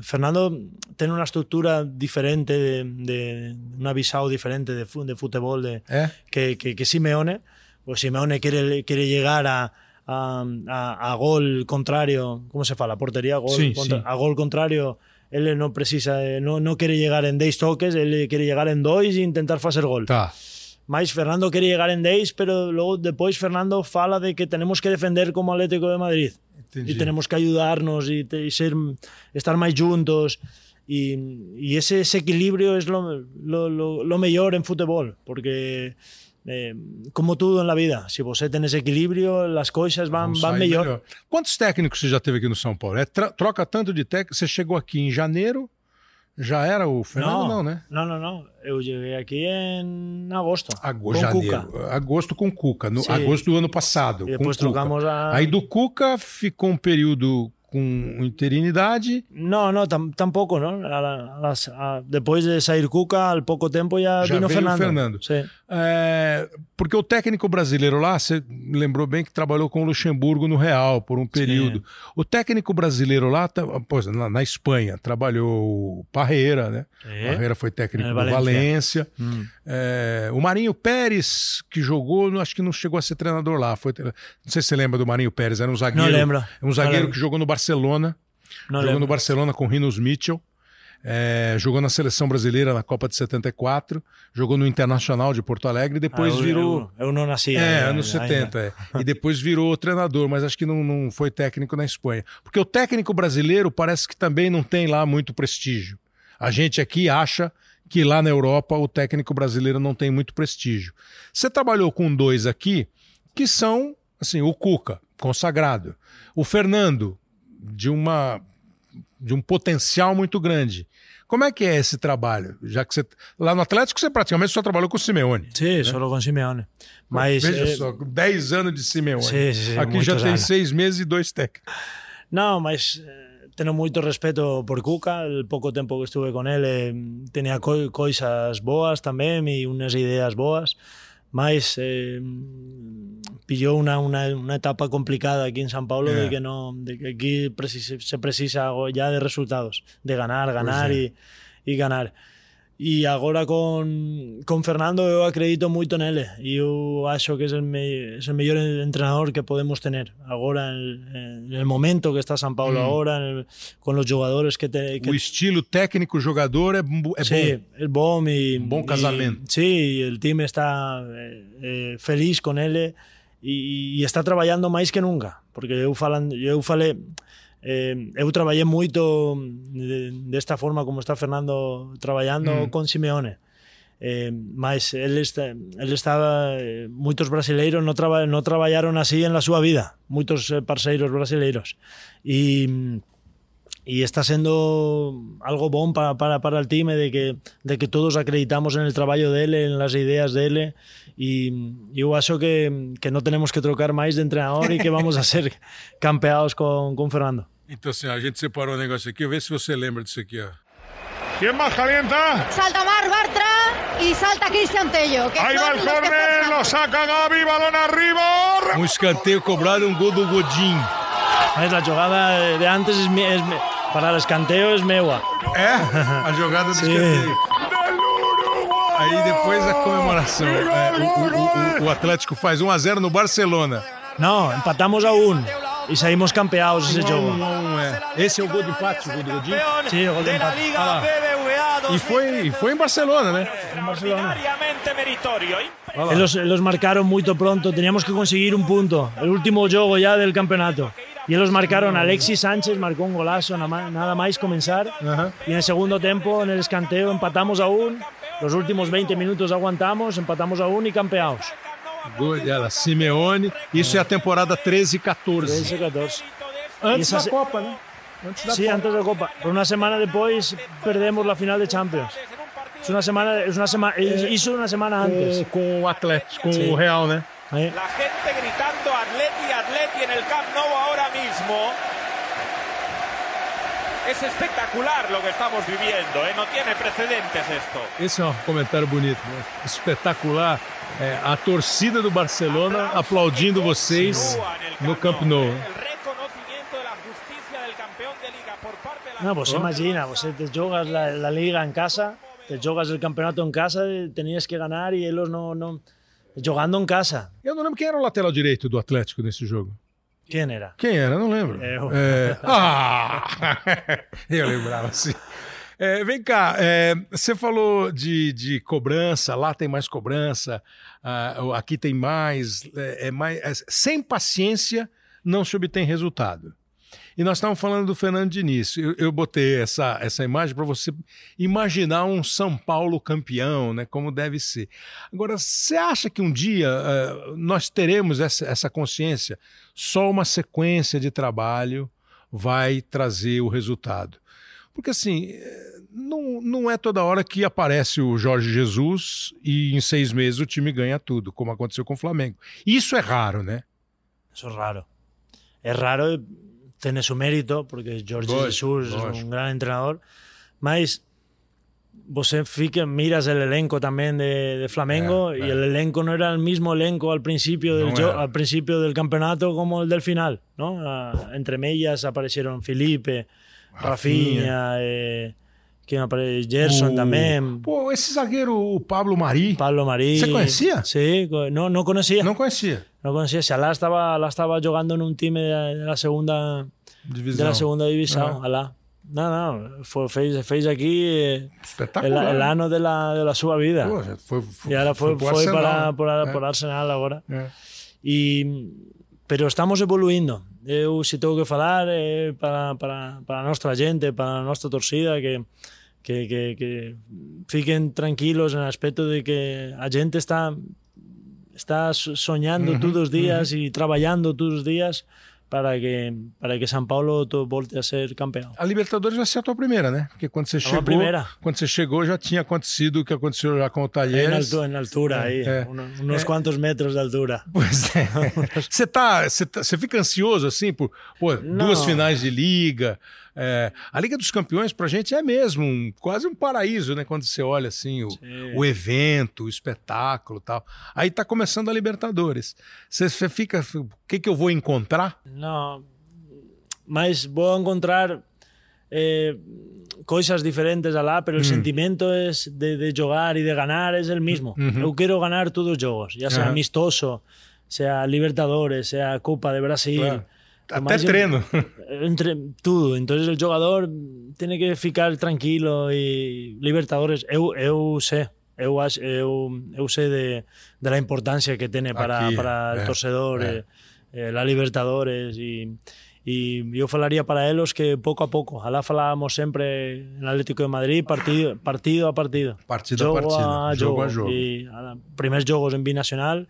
Fernando ten unha estructura diferente de, de unha visao diferente de, de fútbol de, eh? que, que, que Simeone, pues Simeone quere, quere llegar a, a, a, a gol contrario, como se fala? Portería, gol, sí, contra, sí. a gol contrario él no precisa, no, no quiere llegar en 10 toques, él quiere llegar en 2 e intentar facer gol. Tá. Mais Fernando quiere llegar en 10, pero luego después Fernando fala de que tenemos que defender como Atlético de Madrid. Entendi. Y tenemos que ayudarnos y, y ser, estar más juntos. Y, y ese, ese, equilibrio es lo, lo, lo, lo mejor en fútbol, porque eh, como tudo na vida, se você tem esse equilíbrio, as coisas vão, vão melhor. melhor. Quantos técnicos você já teve aqui no São Paulo? É troca tanto de técnico. Você chegou aqui em janeiro, já era o Fernando, não, não né? Não, não, não. Eu cheguei aqui em agosto. Agosto, com janeiro. Cuca. Agosto com Cuca. No, agosto do ano passado. E depois trocamos a. Aí do Cuca ficou um período com interinidade? Não, não, tam, tampouco, não. A, a, depois de sair Cuca, al pouco tempo já, já vino Fernando. Fernando. É, porque o técnico brasileiro lá, você lembrou bem que trabalhou com o Luxemburgo no Real por um período. Sim. O técnico brasileiro lá, pois, na, na, Espanha, trabalhou o Parreira, né? É. Parreira foi técnico é, do Valência. Valência. Hum. É, o Marinho Pérez, que jogou, acho que não chegou a ser treinador lá. Foi, não sei se você lembra do Marinho Pérez, era um zagueiro. Não lembro. Um zagueiro que jogou no Barcelona. Não jogou lembro. no Barcelona com Rinos Mitchell. É, jogou na seleção brasileira na Copa de 74, jogou no Internacional de Porto Alegre e depois ah, eu, virou. Eu, eu, não nasci. É, é anos 70. É. E depois virou treinador, mas acho que não, não foi técnico na Espanha. Porque o técnico brasileiro parece que também não tem lá muito prestígio. A gente aqui acha que lá na Europa o técnico brasileiro não tem muito prestígio. Você trabalhou com dois aqui que são, assim, o Cuca, consagrado, o Fernando, de uma de um potencial muito grande. Como é que é esse trabalho? Já que você lá no Atlético você praticamente só trabalhou com o Simeone. Sim, né? só com o Simeone. Mas veja é... só, 10 anos de Simeone. Sim, sim, Aqui já tem anos. seis meses e dois técnicos. Não, mas eh, tenho muito respeito por Cuca. O pouco tempo que estuve com ele tinha co coisas boas também e umas ideias boas. Mas eh, pilló una, una, una, etapa complicada aquí en San Paulo yeah. de que no de que aquí precisa, se precisa ya de resultados, de ganar, ganar pues sí. y, y ganar. E agora con, con Fernando eu acredito moito nele e eu acho que é o, me, es o mellor entrenador que podemos tener agora en, en el momento que está San Paulo mm. agora el, con los jogadores que, te, que... O estilo técnico jogador é, é sí, bom. é bom e, bom casamento. E, sí, el time está eh, eh, feliz con ele e, e está traballando máis que nunca porque eu, falan, eu falei eh, eu traballei moito desta de, de forma como está Fernando traballando mm. con Simeone eh, mas el, está, el estaba eh, moitos brasileiros non, traba, non traballaron así en la súa vida moitos eh, parceiros brasileiros e y está sendo algo bon para, para, para el time de que, de que todos acreditamos en el traballo dele, en las ideas dele e eu acho que, que non tenemos que trocar máis de entrenador e que vamos a ser campeados con, con Fernando assim, a gente separou um negócio aqui, vê se você lembra disso aqui, ó. ¿Quién más calienta? Salta Mar Bartra y salta Cristian Tello. Que Ahí va el córner, lo saca Gaby, balón arriba. Um escanteio cobrado, um gol do Godin. Mas a jogada de antes es, es, Per a l'escanteo és meua. Eh? É? A jogada do Sim. escanteio. Aí depois a comemoração. É, eh, o, o, o, Atlético faz 1x0 no Barcelona. Não, empatamos a 1. y saímos campeados ese juego. Eh. Ese es el gol de empate, el gol de Sí, el gol de empate. Ah, y fue, fue en Barcelona, ¿no? En ellos marcaron muy pronto, teníamos que conseguir un punto, el último juego ya del campeonato. E eles marcaron, Alexis Sánchez marcó un golazo nada más comenzar. Uh -huh. Y en el segundo tiempo, en el escanteo, empatamos aún. Los últimos 20 minutos aguantamos, empatamos aún y campeados. Gol dela, Simeone. Isso é, é a temporada 13 e 14. 13 e 14. Antes da Copa, né? Antes da sí, Copa. antes da Copa. Por uma semana depois perdemos a final de Champions. Es una semana, es una semana, eh, hizo una semana antes. Com, com o Atlético, com sí. o Real, né? Sí. La gente gritando Atleti, Atleti en el Camp Es espectacular lo que estamos viviendo, ¿eh? no tiene precedentes esto. Esse é um comentário bonito, né? espetacular. É, a torcida do Barcelona aplaudindo vocês no Camp Nou. No, pues oh. imagina, você te jogas la, la, liga en casa, te jogas el campeonato en casa, tenías que ganar e eles não, não jogando em casa. Eu não lembro quem era o lateral direito do Atlético nesse jogo. Quem era? Quem era? Não lembro. Eu. É... Ah! eu lembrava, sim. É, vem cá, é, você falou de, de cobrança, lá tem mais cobrança, uh, aqui tem mais, é, é mais. É, sem paciência não se obtém resultado. E nós estávamos falando do Fernando Diniz. Eu, eu botei essa, essa imagem para você imaginar um São Paulo campeão, né, como deve ser. Agora, você acha que um dia uh, nós teremos essa, essa consciência? Só uma sequência de trabalho vai trazer o resultado. Porque assim, não, não é toda hora que aparece o Jorge Jesus e em seis meses o time ganha tudo, como aconteceu com o Flamengo. Isso é raro, né? Isso é raro. É raro tiene su mérito, porque Jorge Jesus é um grande treinador, mas você fica, miras el elenco también de, de Flamengo eh, y eh. el elenco no era el mismo elenco al principio, del, no al principio del campeonato como el del final, ¿no? Uh, entre mellas aparecieron Felipe, Rafinha, eh, quem aparece? Gerson o... também. Pô, esse zagueiro, o Pablo Mari. Pablo Mari. Você conhecia? Sí, no, no conocía. Não conhecia. No conocía. Si Alá estaba, Alá estaba jugando en un time la segunda divisão. De la segunda división, ah. Alá. No, no, foi, fez, fez aqui eh, el, el ano de la, de la sua vida. Pô, foi, foi, e agora foi, foi, foi para, para, é. Arsenal agora. É. E, pero estamos evoluindo. Eu, se tengo que falar, eh, para, para, para a nossa gente, para a nossa torcida, que, que, que, que fiquen tranquilos en el aspecto de que a gente está, está soñando todos os días -huh. e trabalhando todos os días para que, para que São Paulo volte a ser campeão. A Libertadores vai ser a tua primeira, né? Porque quando você é chegou, primeira. quando você chegou já tinha acontecido o que aconteceu já com o Talheres. É na, altura, é, aí, é, uns é, quantos metros de altura. Pois é. você tá, você tá, você fica ansioso assim por pô, duas finais de liga. É, a Liga dos Campeões para a gente é mesmo um, quase um paraíso, né? Quando você olha assim o, o evento, o espetáculo, tal. Aí tá começando a Libertadores. Você, você fica, o que que eu vou encontrar? Não, mas vou encontrar eh, coisas diferentes lá, pero o mm. sentimento é de, de jogar e de ganar é o mesmo. Mm -hmm. Eu quero ganar todos os jogos, ya sea uh -huh. amistoso, sea Libertadores, sea Copa de Brasil. Claro. Até treino. Entre, tudo. Então o jogador tem que ficar tranquilo e Libertadores, eu, eu sei. Eu, eu, eu sei de, de la importância que tem para, Aquí, para o torcedor, eh. Eh, la Libertadores e e eu falaria para eles que pouco a pouco, alá falávamos sempre no Atlético de Madrid partido, partido a partido. Partido jogo a partido, a jogo, a jogo. A, primeiros jogos en binacional,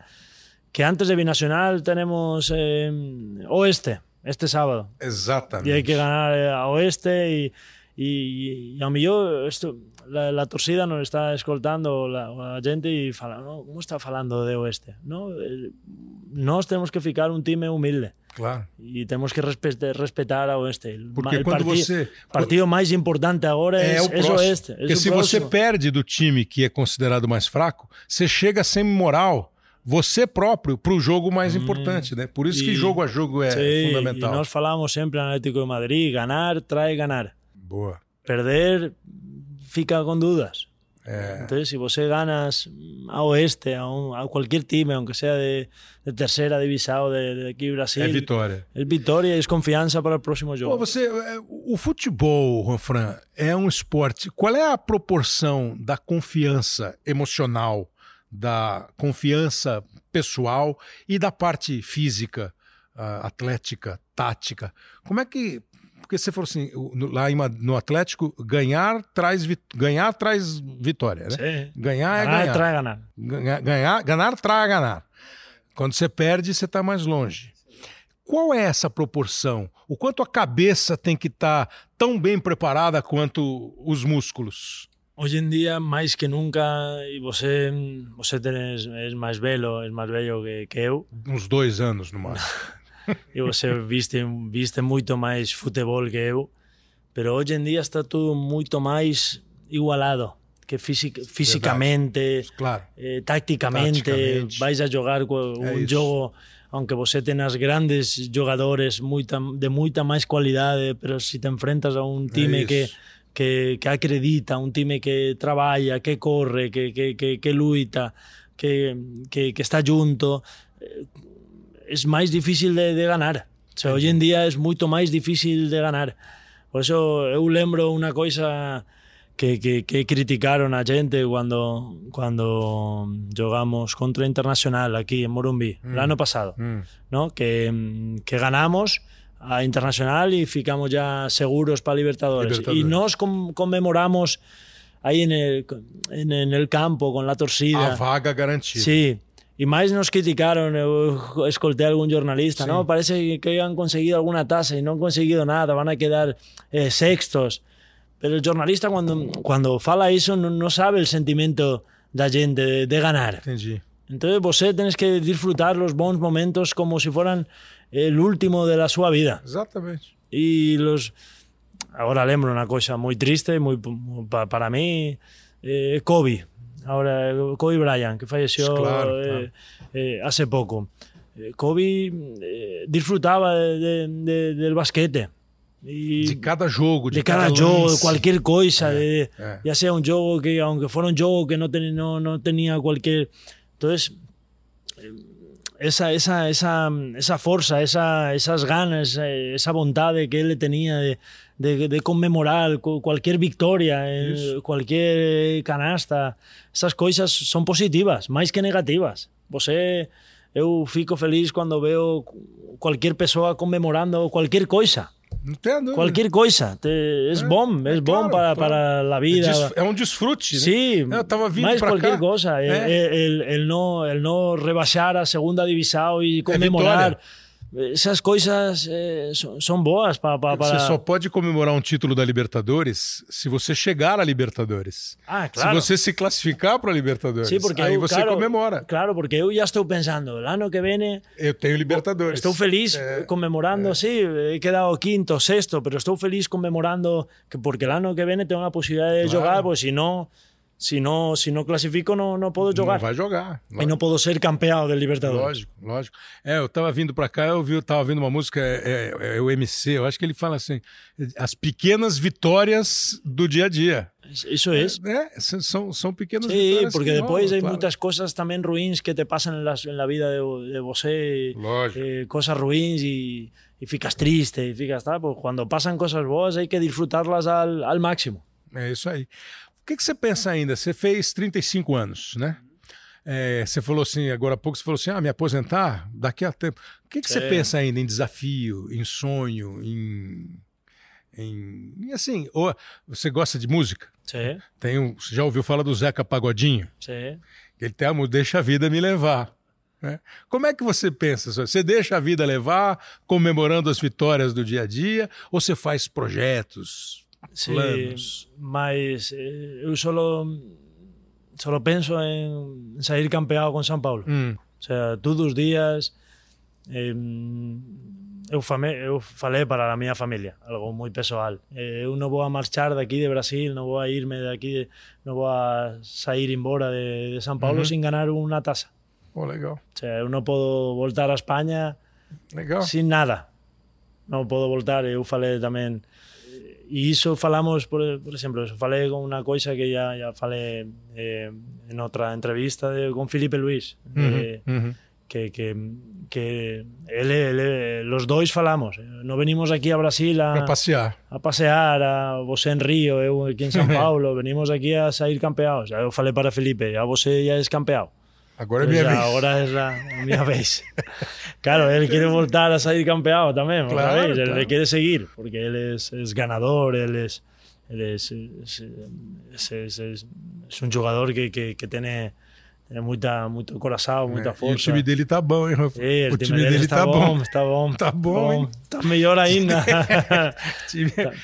que antes de binacional tenemos eh, Oeste, este sábado. Exatamente. E hay que ganar eh, a Oeste e, e, e a mellor esto, la, la torcida nos está escoltando la, a gente e fala, no, como está falando de Oeste? No, nós temos que ficar um time humilde. Claro. E temos que respetar, respetar a Oeste. Porque o quando partido, você... partido mais importante agora é, é, o, é o Oeste. Porque o se próximo. você perde do time que é considerado mais fraco, você chega sem moral você próprio para o jogo mais hum. importante, né? Por isso e, que jogo a jogo é sim, fundamental. E nós falamos sempre no Atlético de Madrid, ganar traz ganar. Boa. Perder fica com dúvidas. É. Então, se você ganas a Oeste, a, um, a qualquer time, aunque seja de, de terceira divisão de, de aqui Brasil, é vitória. É vitória e confiança para o próximo jogo. Pô, você, o futebol, Juan é um esporte. Qual é a proporção da confiança emocional da confiança pessoal e da parte física, uh, atlética, tática. Como é que. Porque você falou assim, lá no Atlético, ganhar traz, ganhar traz vitória, né? Sim. Ganhar, é ganhar ganhar. Ganhar. Ganhar, ganhar, ganhar traz ganhar. Quando você perde, você está mais longe. qual é essa proporção? O quanto a cabeça tem que estar tá tão bem preparada quanto os músculos? Hoje em dia, mais que nunca, e você, você é mais velho, é mais velho que, que eu. Uns dois anos no máximo. e você viste, viste muito mais futebol que eu. Mas hoje em dia está tudo muito mais igualado que fisic, fisicamente, claro. eh, tácticamente, vais a jogar un é jogo aunque você tenhas grandes jogadores muita, de muita mais qualidade, pero se te enfrentas a un time é que, que, que acredita, un time que trabalha, que corre, que, que, que, que luita, que, que, que está junto, eh, máis difícil de, de ganar. O sea, hoje en día é moito máis difícil de ganar. Por eso eu lembro unha coisa que, que, que, criticaron a gente cuando, cuando jugamos contra Internacional aquí en Morumbí mm. el año pasado, mm. ¿no? Que, que, ganamos a Internacional y ficamos ya seguros para Libertadores. Libertadores. Y nos conmemoramos ahí en el, en, en, el campo con la torcida. A vaga garantida. Sí. Y más nos criticaron, yo escolté a algún jornalista, sí. ¿no? Parece que han conseguido alguna tasa y no han conseguido nada, van a quedar eh, sextos. Pero el jornalista cuando, cuando fala eso no, no sabe el sentimiento da gente de, de ganar. Entendi. Entonces você tienes que disfrutar los bons momentos como si fueran el último de la su vida. Exatamente. Y los... Ahora lembro una cosa muy triste, muy, para mí, eh, Kobe. Ahora, Kobe Bryant, que falleció claro, eh, claro. Eh, hace poco. Kobe disfrutaba de, de, del basquete. De cada jogo, de, de cada, cada jogo, coisa, é, é. já seja um jogo que, aunque for um jogo que não, ten, não, não tinha qualquer. Então, esa, esa, esa, esa força, esa, esas ganas, eh, esa bondade que ele tenía de, conmemorar cualquier victoria, eh, yes. cualquier eh, canasta. Esas cosas son positivas, más que negativas. Você, eu fico feliz cuando veo cualquier persona conmemorando cualquier cosa Cualquier cosa. Es é, bom, es bom para, para la vida. É um desfrute, Sí, eu tava vindo mais qualquer cá. cosa. É. El, el, no, el no rebaixar a segunda divisão e comemorar. É essas coisas eh, são boas para, para, Você só pode comemorar um título da Libertadores se você chegar à Libertadores. Ah, claro. Se você se classificar para a Libertadores. Sim, porque aí eu, você claro, comemora. Claro, porque eu já estou pensando, ano que vem. Eu tenho Libertadores. Estou feliz é, comemorando, é. sim, he quedado quinto, sexto, mas estou feliz comemorando que porque o ano que vem tenho a possibilidade de claro. jogar, pois se não se não se não classifico não não posso jogar não vai jogar lógico. e não posso ser campeão do Libertadores. Lógico lógico. É eu estava vindo para cá eu vi eu tava ouvindo uma música é, é, é, o MC eu acho que ele fala assim as pequenas vitórias do dia a dia. Isso é, é são são pequenas Sim, vitórias porque depois há claro. muitas coisas também ruins que te passam na, na vida de, de você eh, coisas ruins e e ficas triste e ficas tá pues quando passam coisas boas hay que disfrutarlas al, al máximo. É isso aí que, que você pensa ainda? Você fez 35 anos, né? É, você falou assim, agora há pouco você falou assim, ah, me aposentar daqui a tempo. O que, que você é. pensa ainda em desafio, em sonho, em, em, assim, ou você gosta de música? Sim. Tem um, você já ouviu falar do Zeca Pagodinho? Sim. Ele tem a deixa a vida me levar. Né? Como é que você pensa? Você deixa a vida levar, comemorando as vitórias do dia a dia, ou você faz projetos, Sí, Lemos. mas eh, eu solo solo penso en sair campeado con San Paulo. Mm. O sea, todos os días eh, eu, fame, eu falei para a miña familia, algo moi pessoal. Eh, eu non vou a marchar daqui de Brasil, non vou a irme daqui, de, non vou a sair embora de, de San Paulo mm -hmm. sin ganar unha taza. Oh, legal. O sea, eu non podo voltar a España legal. sin nada. Non podo voltar, eu falei tamén e iso falamos, por, por exemplo, eso falei con unha coisa que ya, ya falei eh, en outra entrevista de, con Felipe Luis, uh -huh, eh, uh -huh. que, que, que ele, ele, los dois falamos. Non venimos aquí a Brasil a, a pasear, a pasear, a você en Río, eu aquí en San Paulo, venimos aquí a sair campeados. Eu falei para Felipe, a você ya es campeado. Acuérdate pues Ahora es la. Ya veis. Claro, él quiere voltar a salir campeado también. Claro, veis? Claro. Él le quiere seguir, porque él es, es ganador, él es. Él es, es, es, que, que, que tiene. É muita, muito coração, muita é, força. E o time dele tá bom, hein, Rafa? É, o, o, time, dele, dele tá, tá bom, bom, tá bom. Tá bom, bom Tá melhor ainda.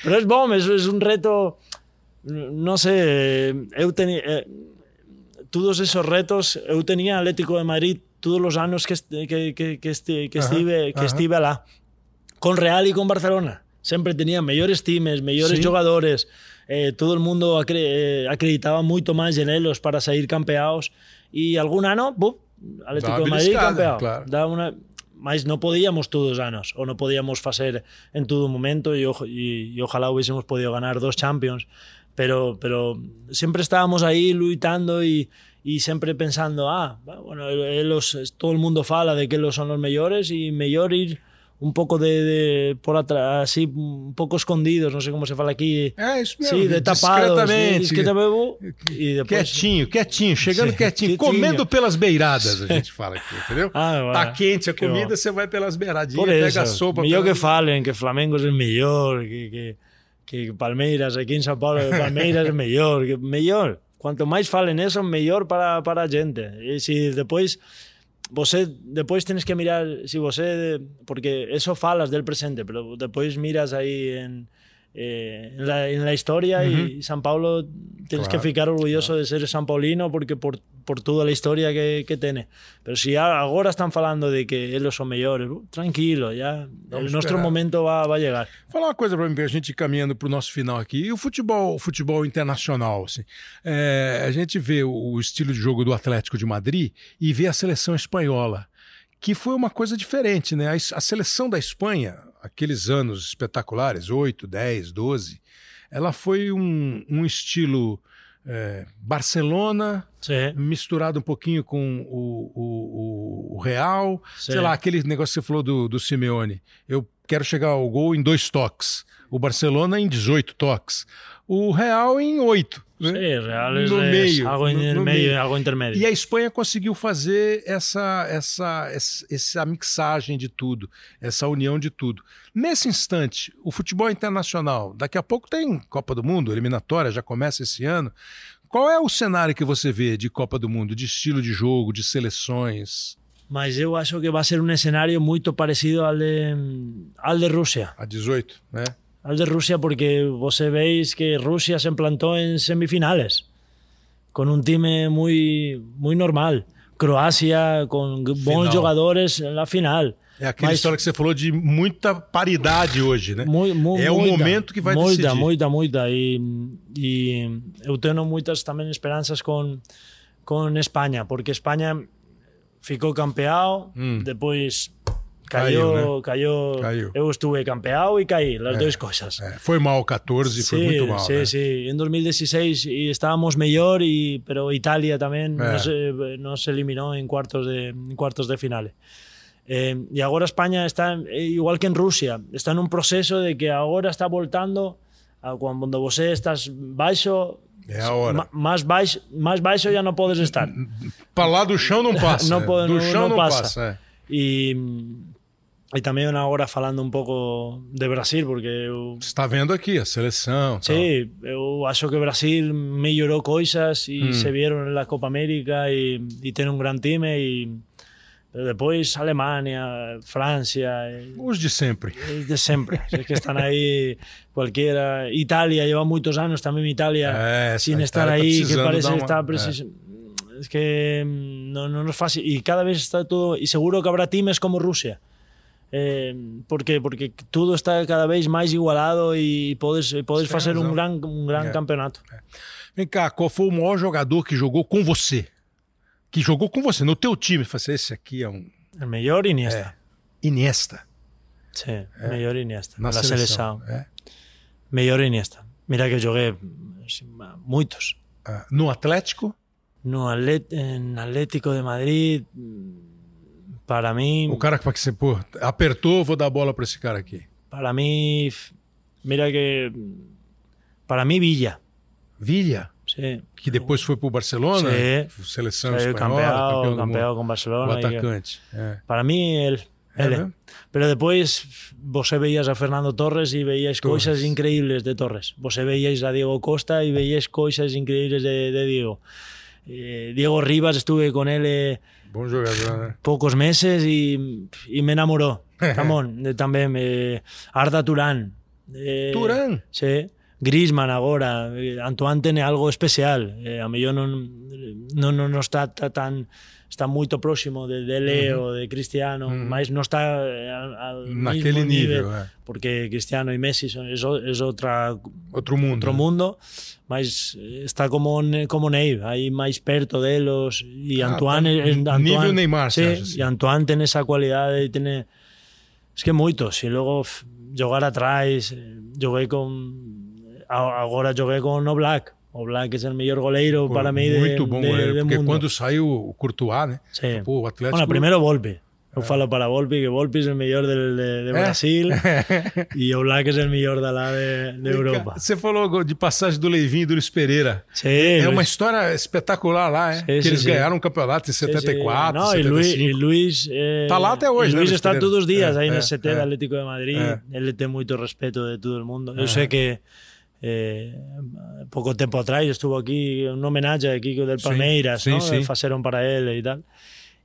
Pero é bom, é, é um reto... Não sei, eu tenho... Eh, é, todos esos retos, eu tenía Atlético de Madrid todos los años que, que, que, que, este- que Ajá, estive, que ajá. estive lá. Con Real y con Barcelona. Siempre tenía mejores times, mejores Sí. jugadores. eh, todo el mundo acre- eh, acreditaba mucho más en ellos para salir campeados. Y algún año, ¡bum! Atlético de Madrid campeado. claro. Dá una, mas no podíamos todos años o no podíamos hacer en todo momento y, ojo- y- y ojalá hubiésemos podido ganar dos Champions pero, pero siempre estábamos ahí luchando y, y siempre pensando ah, bueno, ellos, todo el mundo fala de que ellos son los mejores y mejor ir un poco de, de por atrás, así un poco escondidos, no sé cómo se fala aquí. É isso mesmo. Sí, de tapados, discretamente. después... Quietinho, quietinho, chegando Sim, quietinho, quietinho. comendo pelas beiradas, a gente fala aqui, entendeu? Ah, tá vai. quente a Que comida, bom. você vai pelas beiradinhas, Por pega a sopa. mejor pela- que falen que Flamengo es el mejor, que, que, que Palmeiras, aquí en São Paulo, Palmeiras é melhor, melhor. Quanto mais falem isso, melhor para, para a gente. E se depois você depois tens que mirar se você porque isso falas del presente, pero depois miras aí em eh, en, la, en la historia y San Paulo tienes Claro, que ficar orgulloso de ser San Paulino porque por, por toda la historia que, que tiene. Pero si a- agora están falando de que ellos son mejores, uh, tranquilo, el nuestro esperar. momento va, va a llegar. Falar uma coisa para mim, pra gente caminhando para o nosso final aqui. E o futebol, o futebol internacional, assim. É, a gente vê o, o estilo de jogo do Atlético de Madrid e vê a seleção espanhola, que foi uma coisa diferente, né? A, a seleção da Espanha, aqueles anos espetaculares, 8, 10, 12, ela foi um, um estilo é, Barcelona Sí, misturado um pouquinho com o, o, o- Real, Sí. sei lá, aquele negócio que você falou do, do Simeone. Eu quero chegar ao gol em dois toques. O Barcelona em 18 toques. O Real em 8. Es, No es meio, algo, no- no medio, meio. algo intermedio. E a Espanha conseguiu fazer essa, essa, essa, essa mixagem de tudo, essa união de tudo. Nesse instante, o futebol internacional, daqui a pouco tem Copa do Mundo, eliminatória, já começa esse ano. Qual é o cenário que você vê de Copa do Mundo, de estilo de jogo, de seleções? Mas eu acho que va a ser un escenario muy parecido al de, al de Rusia. A 18, né? Al de Rusia porque vos veis que Rusia se implantó en semifinales con un time muy, muy normal. Croacia con bons Final. jogadores en la final. É aquela Mas- história que você falou de muita paridade hoje, né? Muy, muy, é o muita, momento que vai muita, decidir. Muita, muita. E, e eu tenho muitas também esperanças com, com Espanha, porque Espanha ficou campeão, Hum. depois Caiu, caiu, caiu, Caiu. Eu estive campeão e caí, as duas coisas. É, foi mal 14, foi muito mal. sí, né? sí. En 2016 y estábamos mejor, y, pero Italia también Eh. nos, eh, nos eliminó en cuartos de, cuartos de finales. Eh, y ahora España está, eh, igual que en Rusia, está en un proceso de que ahora está voltando a cuando vos estás baixo, É a hora. ma- más baixo, más baixo ya no puedes estar. Pra lá do chão não passa. Não é. do não- chão não não passa. passa. é. Y, y también ahora falando un poco de Brasil, porque eu Você está vendo aqui a seleção. tal. Sí, eu acho que Brasil melhorou coisas e Mm. se vieron na Copa América e, e tem um grande time e pero depois Alemanha, Francia, e- Os de sempre. e de sempre, es que están aí cualquiera, Italia lleva muitos anos tamén Italia É, sin essa estar Itália tá aí que precisando parece que uma- está é. es que mm, no, no nos fácil y cada vez está todo y seguro que habrá times como Rusia eh, porque porque todo está cada vez máis igualado e podes podes facer razão. un gran un gran É. campeonato Vem cá, qual foi o maior jogador que jogou com você? Que jogou com você, no teu time. Falei, esse aqui é um el mellor Iniesta Iniesta. sí, el mellor Iniesta Na na seleção. seleção É. mellor Iniesta mira que joguei assim, muitos Ah, No Atlético, no Atlético de Madrid para mí o cara que pô, apertou, vou dar a bola para esse cara aqui. para mí f- mira que para mí Villa Villa, sí que depois foi pro Barcelona, Sim. seleção Saiu espanhola, campeão, campeão campeão com O Barcelona. e- atacante. É. Para mí, él. É él. mesmo? Pero depois você veías a Fernando Torres e veías Torres. coisas increíbles de Torres. Você veías a Diego Costa e veías coisas increíbles de, de Diego. Eh, Diego Rivas estuve con él eh, pocos meses y, y me enamoró. Ramón, eh, también. eh, Arda Turán. eh, Turán? Sí. Griezmann agora. eh, Antoine tiene algo especial. Eh, a mí yo no, no, no, no está ta- tan... está moito próximo de Dele uh -huh. ou de Cristiano, uh -huh. mas non está al, al Naquele mismo nivel, nivel eh. porque Cristiano e Messi son eso, es outra outro mundo. Outro eh. mundo, mas está como como Ney, aí máis perto delos e ah, Antoine, ah, Antoine nivel Neymar, sí, e Antoine ten esa cualidade e ten es que moitos, e logo jogar atrás, eh, joguei con agora joguei con No Black, o Black é o mellor goleiro Pô, para de, muito bom de, goleiro, de porque mundo. quando saiu o Courtois, né? Sí. Pô, o Atlético... Bueno, primeiro Volpi. Eu falo para Volpi que Volpi é o mellor de, de, de É? Brasil e o Black é o mellor da lá de, de Europa. Você falou de passagem do Leivinho e do Luiz Pereira. Sí, É uma Luis- história espetacular lá, é? Sim, que sim, eles sim. ganharam um campeonato em Sí, sí. 74, No, y Luis, 75. y Luis, eh, Tá lá até hoje, y né, Luis Luis está todos os dias É, aí é, no CT é. do Atlético de Madrid. É. Ele tem muito respeto de todo o mundo. Eu sei que eh, pouco tempo atrás estuvo aquí un homenaje aquí del Sí, Palmeiras, sí, ¿no? sí. Faceron para ele e tal.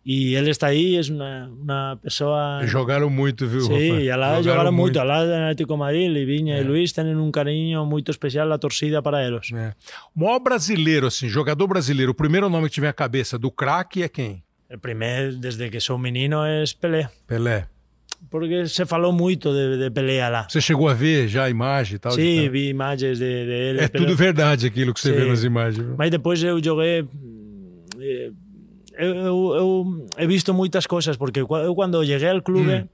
E ele está aí, é uma, uma pessoa... Jogaram muito, viu, Sí, Rafa? e alá jogaron moito. Alá do Atlético de Madrid, Livinha e Luis tenen un cariño moito especial a torcida para eles. É. O maior brasileiro, assim, jogador brasileiro, o primeiro nome que tiver a cabeça do craque é quem? O primer, desde que sou menino, é Pelé. Pelé. Porque se falou muito de, de Pelé lá. Você chegou a ver já a imagem e tal? tal? vi imagens de, de ele. É pero- tudo verdade aquilo que você Sim. vê nas imagens. Mas depois eu joguei. eh, Eu, eu, eu he visto muitas coisas, porque eu quando cheguei ao clube, Mm.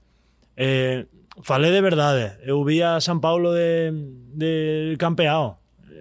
eh, falei de verdade. Eu vi a São Paulo de, de campeão.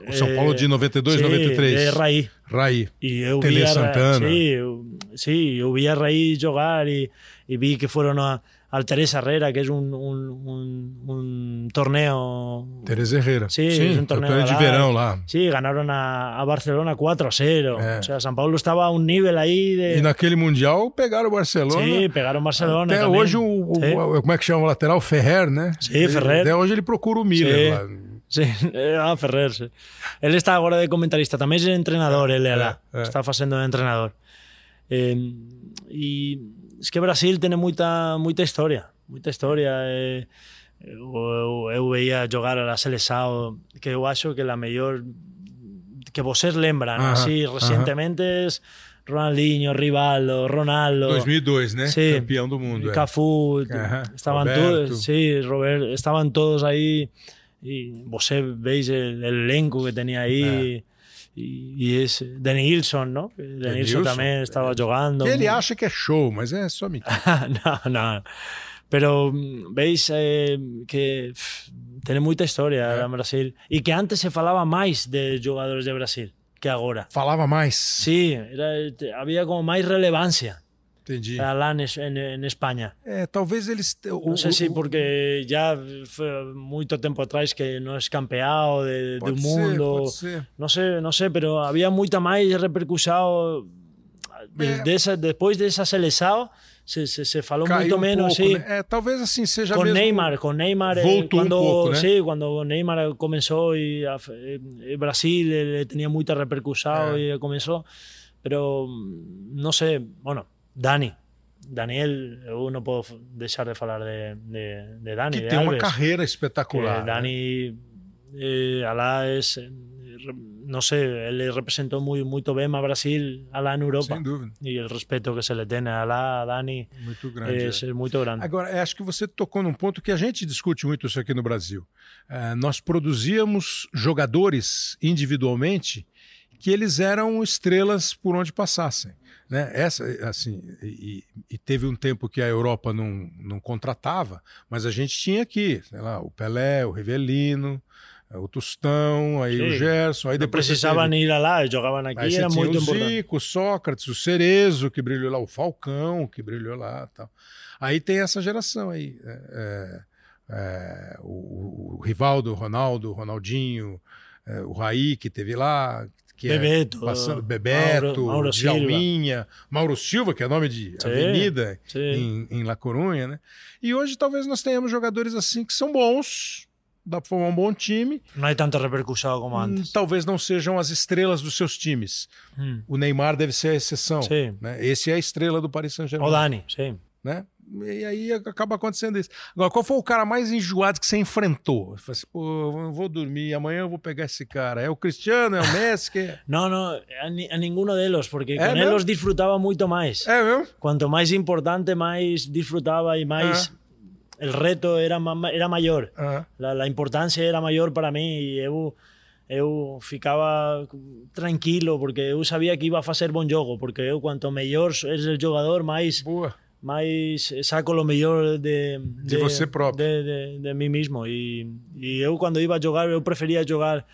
O São Paulo de 92, sí, 93. De Raí. Raí. E eu Tele vi a, Santana. Sí, eu, sí, eu vi a Raí jogar e, e vi que foram a, al Teresa Herrera, que es un, un, un, un torneo. Teresa Herrera. Sí, Sim, es un torneo torneio de lá. Sí, ganaron a, a Barcelona 4 a 0. É. O sea, San Paulo estaba a un nivel ahí de. E naquele Mundial pegaram o Barcelona. Sí, pegaron Barcelona. Até también. hoje, o, o- Sí. o- como é que chama o lateral? Ferrer, né? Ele- Ferrer. Até hoje ele procura o Miller Sí. lá. Sí, eh, ah, Ferrer, sí. Él está agora de comentarista, tamén é entrenador, ele alá. eh. Está facendo de entrenador. Eh, e es que Brasil tiene mucha muita historia, muita historia. Eh, eh eu, eu veía jogar a seleção que eu acho que la melhor que vocês lembran uh -huh, assim. Ronaldinho, Rivaldo, Ronaldo. 2002, e né? Sí. Campeão do mundo. Cafu, uh -huh. estavam todos, sí, Robert, estavam todos aí e você veis el elenco que tinha aí. Ah. Y, y es de Nilsson, ¿no? De Nilsson Nilsson, también estaba jugando. Ele acha que é show, mas é só mentira. no, no. Pero mm, veis eh, que pff, tiene mucha historia en Brasil y que antes se falaba más de jugadores de Brasil que ahora. Falava mais. Sí, era, te- había como más relevancia Entendi. lá na Espanha. É, talvez eles. Não sei se porque já foi muito tempo atrás que nós campeão de, do mundo. Ser, não sei, não sei, mas havia muita mais repercussão eh, é. dessa, depois dessa seleção. Se, se, se falou Caiu muito um menos, pouco, sim. Né? É, talvez assim seja com mesmo... Neymar, com Neymar eh, Voltou um quando, um pouco, né? sim, quando Neymar começou e, a, e, e Brasil ele tinha muita repercussão é. e começou, pero não sei, bueno, Dani, Daniel, eu não posso deixar de falar de, de, de Dani, Que de tem uma Alves, carreira que espetacular. né? Dani alá es, eh, re- no sé, ele representó muy, muito bem a Brasil alá en Europa. Sem dúvida. E o respeito que se le tem alá a Dani Muito grande. é, é. é muito grande. Agora, eu acho que você tocou num ponto que a gente discute muito isso aqui no Brasil. Eh, nós produzíamos jogadores individualmente que eles eram estrelas por onde passassem. Né? Essa, assim, e, e teve um tempo que a Europa não, não contratava, mas a gente tinha aqui, sei lá, o Pelé, o Rivelino, eh, o Tostão, aí o Sim. Gerson, aí Não depois teve- ir lá, jogavam aqui, Aí era muito o importante. Zico, o Sócrates, o Cerezo, que brilhou lá, o Falcão, que brilhou lá. Tal. Aí tem essa geração aí. é, é, é, o, o Rivaldo, o Ronaldo, o Ronaldinho, é, o Raí, que teve lá. Que é Bebeto, passando, Bebeto, Mauro- Mauro Silva. Djalminha, Mauro Silva, que é nome de Sim, avenida sim. em, em La Corunha, né? E hoje talvez nós tenhamos jogadores assim que são bons, dá para formar um bom time. Não é tanta repercussão como hum, antes. Talvez não sejam as estrelas dos seus times. Hum. O Neymar deve ser a exceção. Sim. Né? Esse é a estrela do Paris Saint-Germain. O Dani, sim. Né? E aí acaba acontecendo isso. Agora, qual foi o cara mais enjoado que você enfrentou? Você assim, pô, eu vou dormir, amanhã eu vou pegar esse cara. É o Cristiano, é o Messi? Que... Não, não, a, a nenhum deles, porque é com mesmo? eles disfrutava muito mais. É mesmo? Quanto mais importante, mais disfrutava e mais. Ah. O reto era, era maior. Ah. A, a importância era maior para mim e eu eu ficava tranquilo porque eu sabia que ia fazer bom jogo porque eu quanto melhor és o jogador mais mais saco o melhor de, de, de você próprio, de, de, de, mim mesmo. E, e eu, quando ia jogar, eu preferia jogar.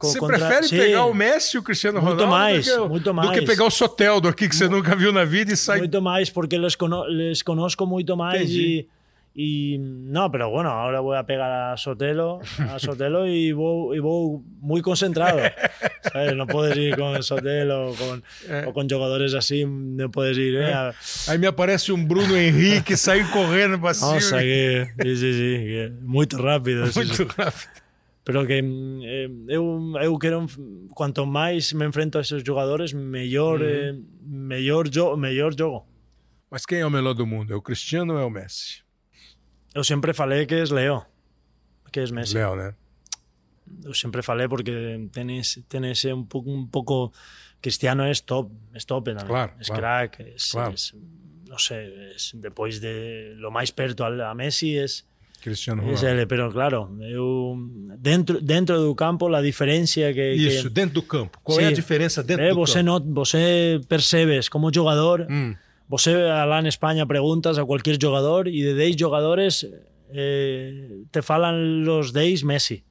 você contra... prefere Sim. pegar o Messi e o Cristiano Ronaldo muito mais, do, que, muito mais. do que pegar o Soteldo aqui que você nunca viu na vida e sai. Muito mais, porque les, cono les conozco muito mais Entendi. e Y no, pero bueno, ahora voy a pegar a Sotelo, a Sotelo y voy, y voy muy concentrado. ¿sabes? No puedes ir con Sotelo o con, eh. o con jugadores así, no puedes ir. Eh. Eh. Aí me aparece um Bruno Henrique sair correndo para cima. Nossa, que, sí, sí, sí, que muito rápido. Muito sí, rápido. Pero que eh, eu, eu quero, quanto mais me enfrento a esses jogadores, melhor, uhum. eh, jo, melhor jogo. Mas quem é o melhor do mundo? É o Cristiano ou é o Messi? Eu sempre falei que és Leo, que és Messi. Leo, né? Eu sempre falei porque tem esse um pouco, pouco Cristiano é top, é top também. Claro, é claro, crack, é, claro. não sei, depois de lo mais perto a Messi é Cristiano Ronaldo. ele, pero claro, eu dentro dentro do campo a diferença que Isso, que, dentro do campo. Qual sim, é a diferença dentro é, do você campo? Not, você percebes como jogador hum. Você lá en España preguntas a cualquier jugador y de 10 jugadores eh, te falan los 10 Messi.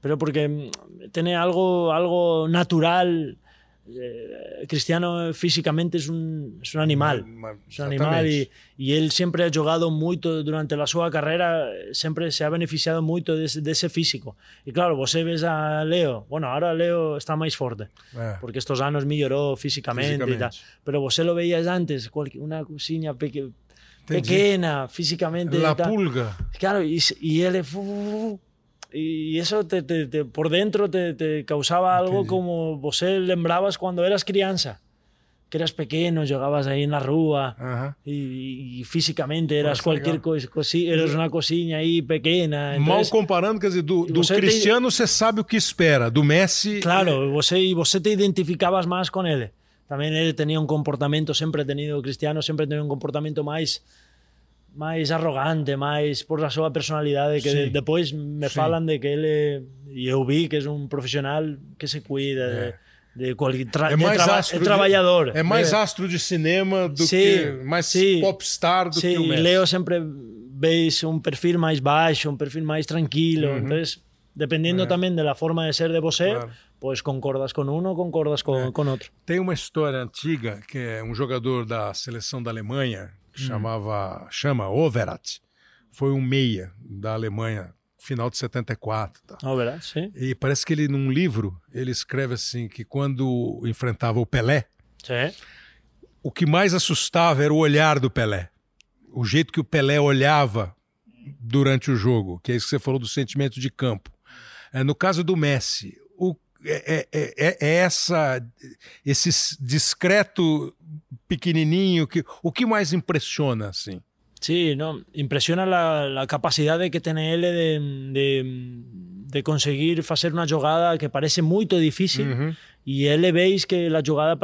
Pero porque mm, tiene algo, algo natural eh, Cristiano físicamente es un, es un animal. Es un animal y, él siempre ha jugado mucho durante la su carrera, siempre se ha beneficiado mucho de, ese físico. Y claro, vos ves a Leo, bueno, ahora Leo está más fuerte, ah. porque estos años mejoró físicamente, e físicamente. y pero vos lo veías antes, una cocina pequeña, físicamente. E la pulga. Claro, y, él... Fu, y eso te, te, te, por dentro te, causaba algo okay. como vos lembrabas cuando eras crianza que eras pequeño, jugabas ahí en la rúa y, y, físicamente eras cualquier cosa, cosi, eras uma coisinha aí pequena. Então, Mal comparando, quer dizer, do, do Cristiano você sabe o que espera, do Messi... Claro, você, você te identificabas mais com ele. Também ele tinha um comportamento, sempre tenido, Cristiano sempre tenido um comportamento mais máis arrogante, máis por a súa personalidade que sí. de, depois me sí. falan de que ele e eu vi que é un profesional que se cuida de, é. de tra, é mais de traba, astro é trabalhador. é mais é. astro de cinema do sí, que mais sí, popstar do sí, que o Messi. Leo sempre veis un perfil máis baixo, un perfil máis tranquilo, uh -huh. entonces dependendo é. tamén de la forma de ser de você, claro. pois concordas con uno, concordas con, é. con outro. Tem uma história antiga que é um jogador da seleção da Alemanha que hum. chamava, chama Overat. Foi um meia da Alemanha, final de 74. Tá? Overat, sim. E parece que ele, num livro, ele escreve assim, que quando enfrentava o Pelé, sim. o que mais assustava era o olhar do Pelé. O jeito que o Pelé olhava durante o jogo, que é isso que você falou do sentimento de campo. É, no caso do Messi, é, é, é, é essa, esse discreto pequenininho, que, o que mais impressiona assim? Sí, no, impresiona la, la capacidade que tem ele de, de, de conseguir fazer uma jogada que parece muito difícil uh -huh. e ele veis que a jogada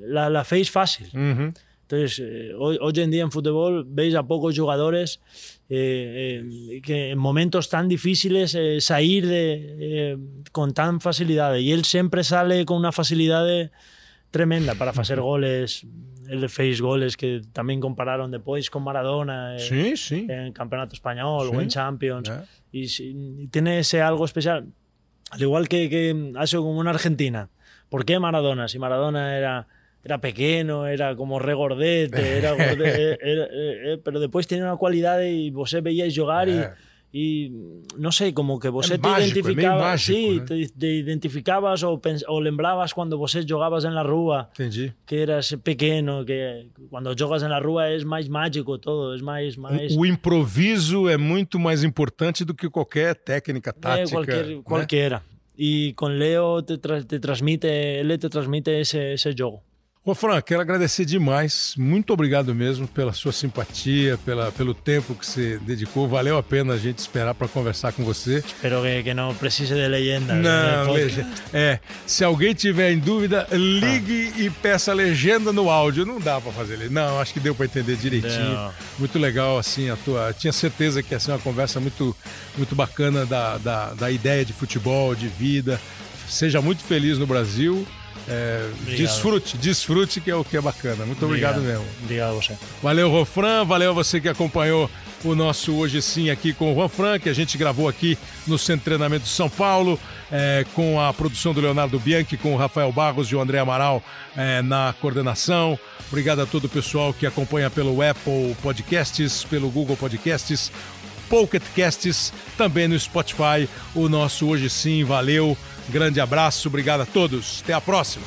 la, la fácil. Uh -huh. Entonces, eh, hoy, hoy, en día en fútbol veis a pocos jugadores eh, eh, que en momentos tan difíciles eh, sair de, eh, con tan facilidade. E él sempre sale con unha facilidade tremenda para facer goles ele fez goles que tamén compararon depois con Maradona eh, sí, sí. en Campeonato Español sí. ou en Champions yeah. e, y tiene ese algo especial al igual que, que hace como en Argentina ¿por qué Maradona? si Maradona era era pequeno, era como regordete, era, gordete, era, era, era, pero depois tiene unha cualidade e vos veíais jogar e, e não sei, como que é te mágico, identificava, é mágico, sim, né? te, te, identificavas ou, pens, ou lembravas quando você jogavas na rua, Entendi. que eras pequeno, que quando jogas na rua é mais mágico todo, é mais mais o, o improviso é muito mais importante do que qualquer técnica tática, é, qualquer, né? E com Leo te, tra te transmite, ele te transmite esse jogo. Ô Fran, quero agradecer demais. Muito obrigado mesmo pela sua simpatia, pela, pelo tempo que você dedicou. Valeu a pena a gente esperar para conversar com você. Espero que, que não precise de legenda. Não, legenda. É, se alguém tiver em dúvida, ligue ah. e peça legenda no áudio. Não dá para fazer. Não, acho que deu para entender direitinho. Não. Muito legal, assim, a tua. Tinha certeza que ia ser uma conversa muito, muito bacana da, da, da ideia de futebol, de vida. Seja muito feliz no Brasil é, desfrute, desfrute que é o que é bacana. Muito obrigado, obrigado mesmo. Obrigado a você. Valeu, Rofran. Valeu a você que acompanhou o nosso Hoje Sim aqui com o Rofran, que a gente gravou aqui no Centro de Treinamento de São Paulo, é, com a produção do Leonardo Bianchi, com o Rafael Barros e o André Amaral é, na coordenação. Obrigado a todo o pessoal que acompanha pelo Apple Podcasts, pelo Google Podcasts, Pocket Casts, também no Spotify. O nosso Hoje Sim, valeu. Grande abraço, obrigado a todos. Até a próxima.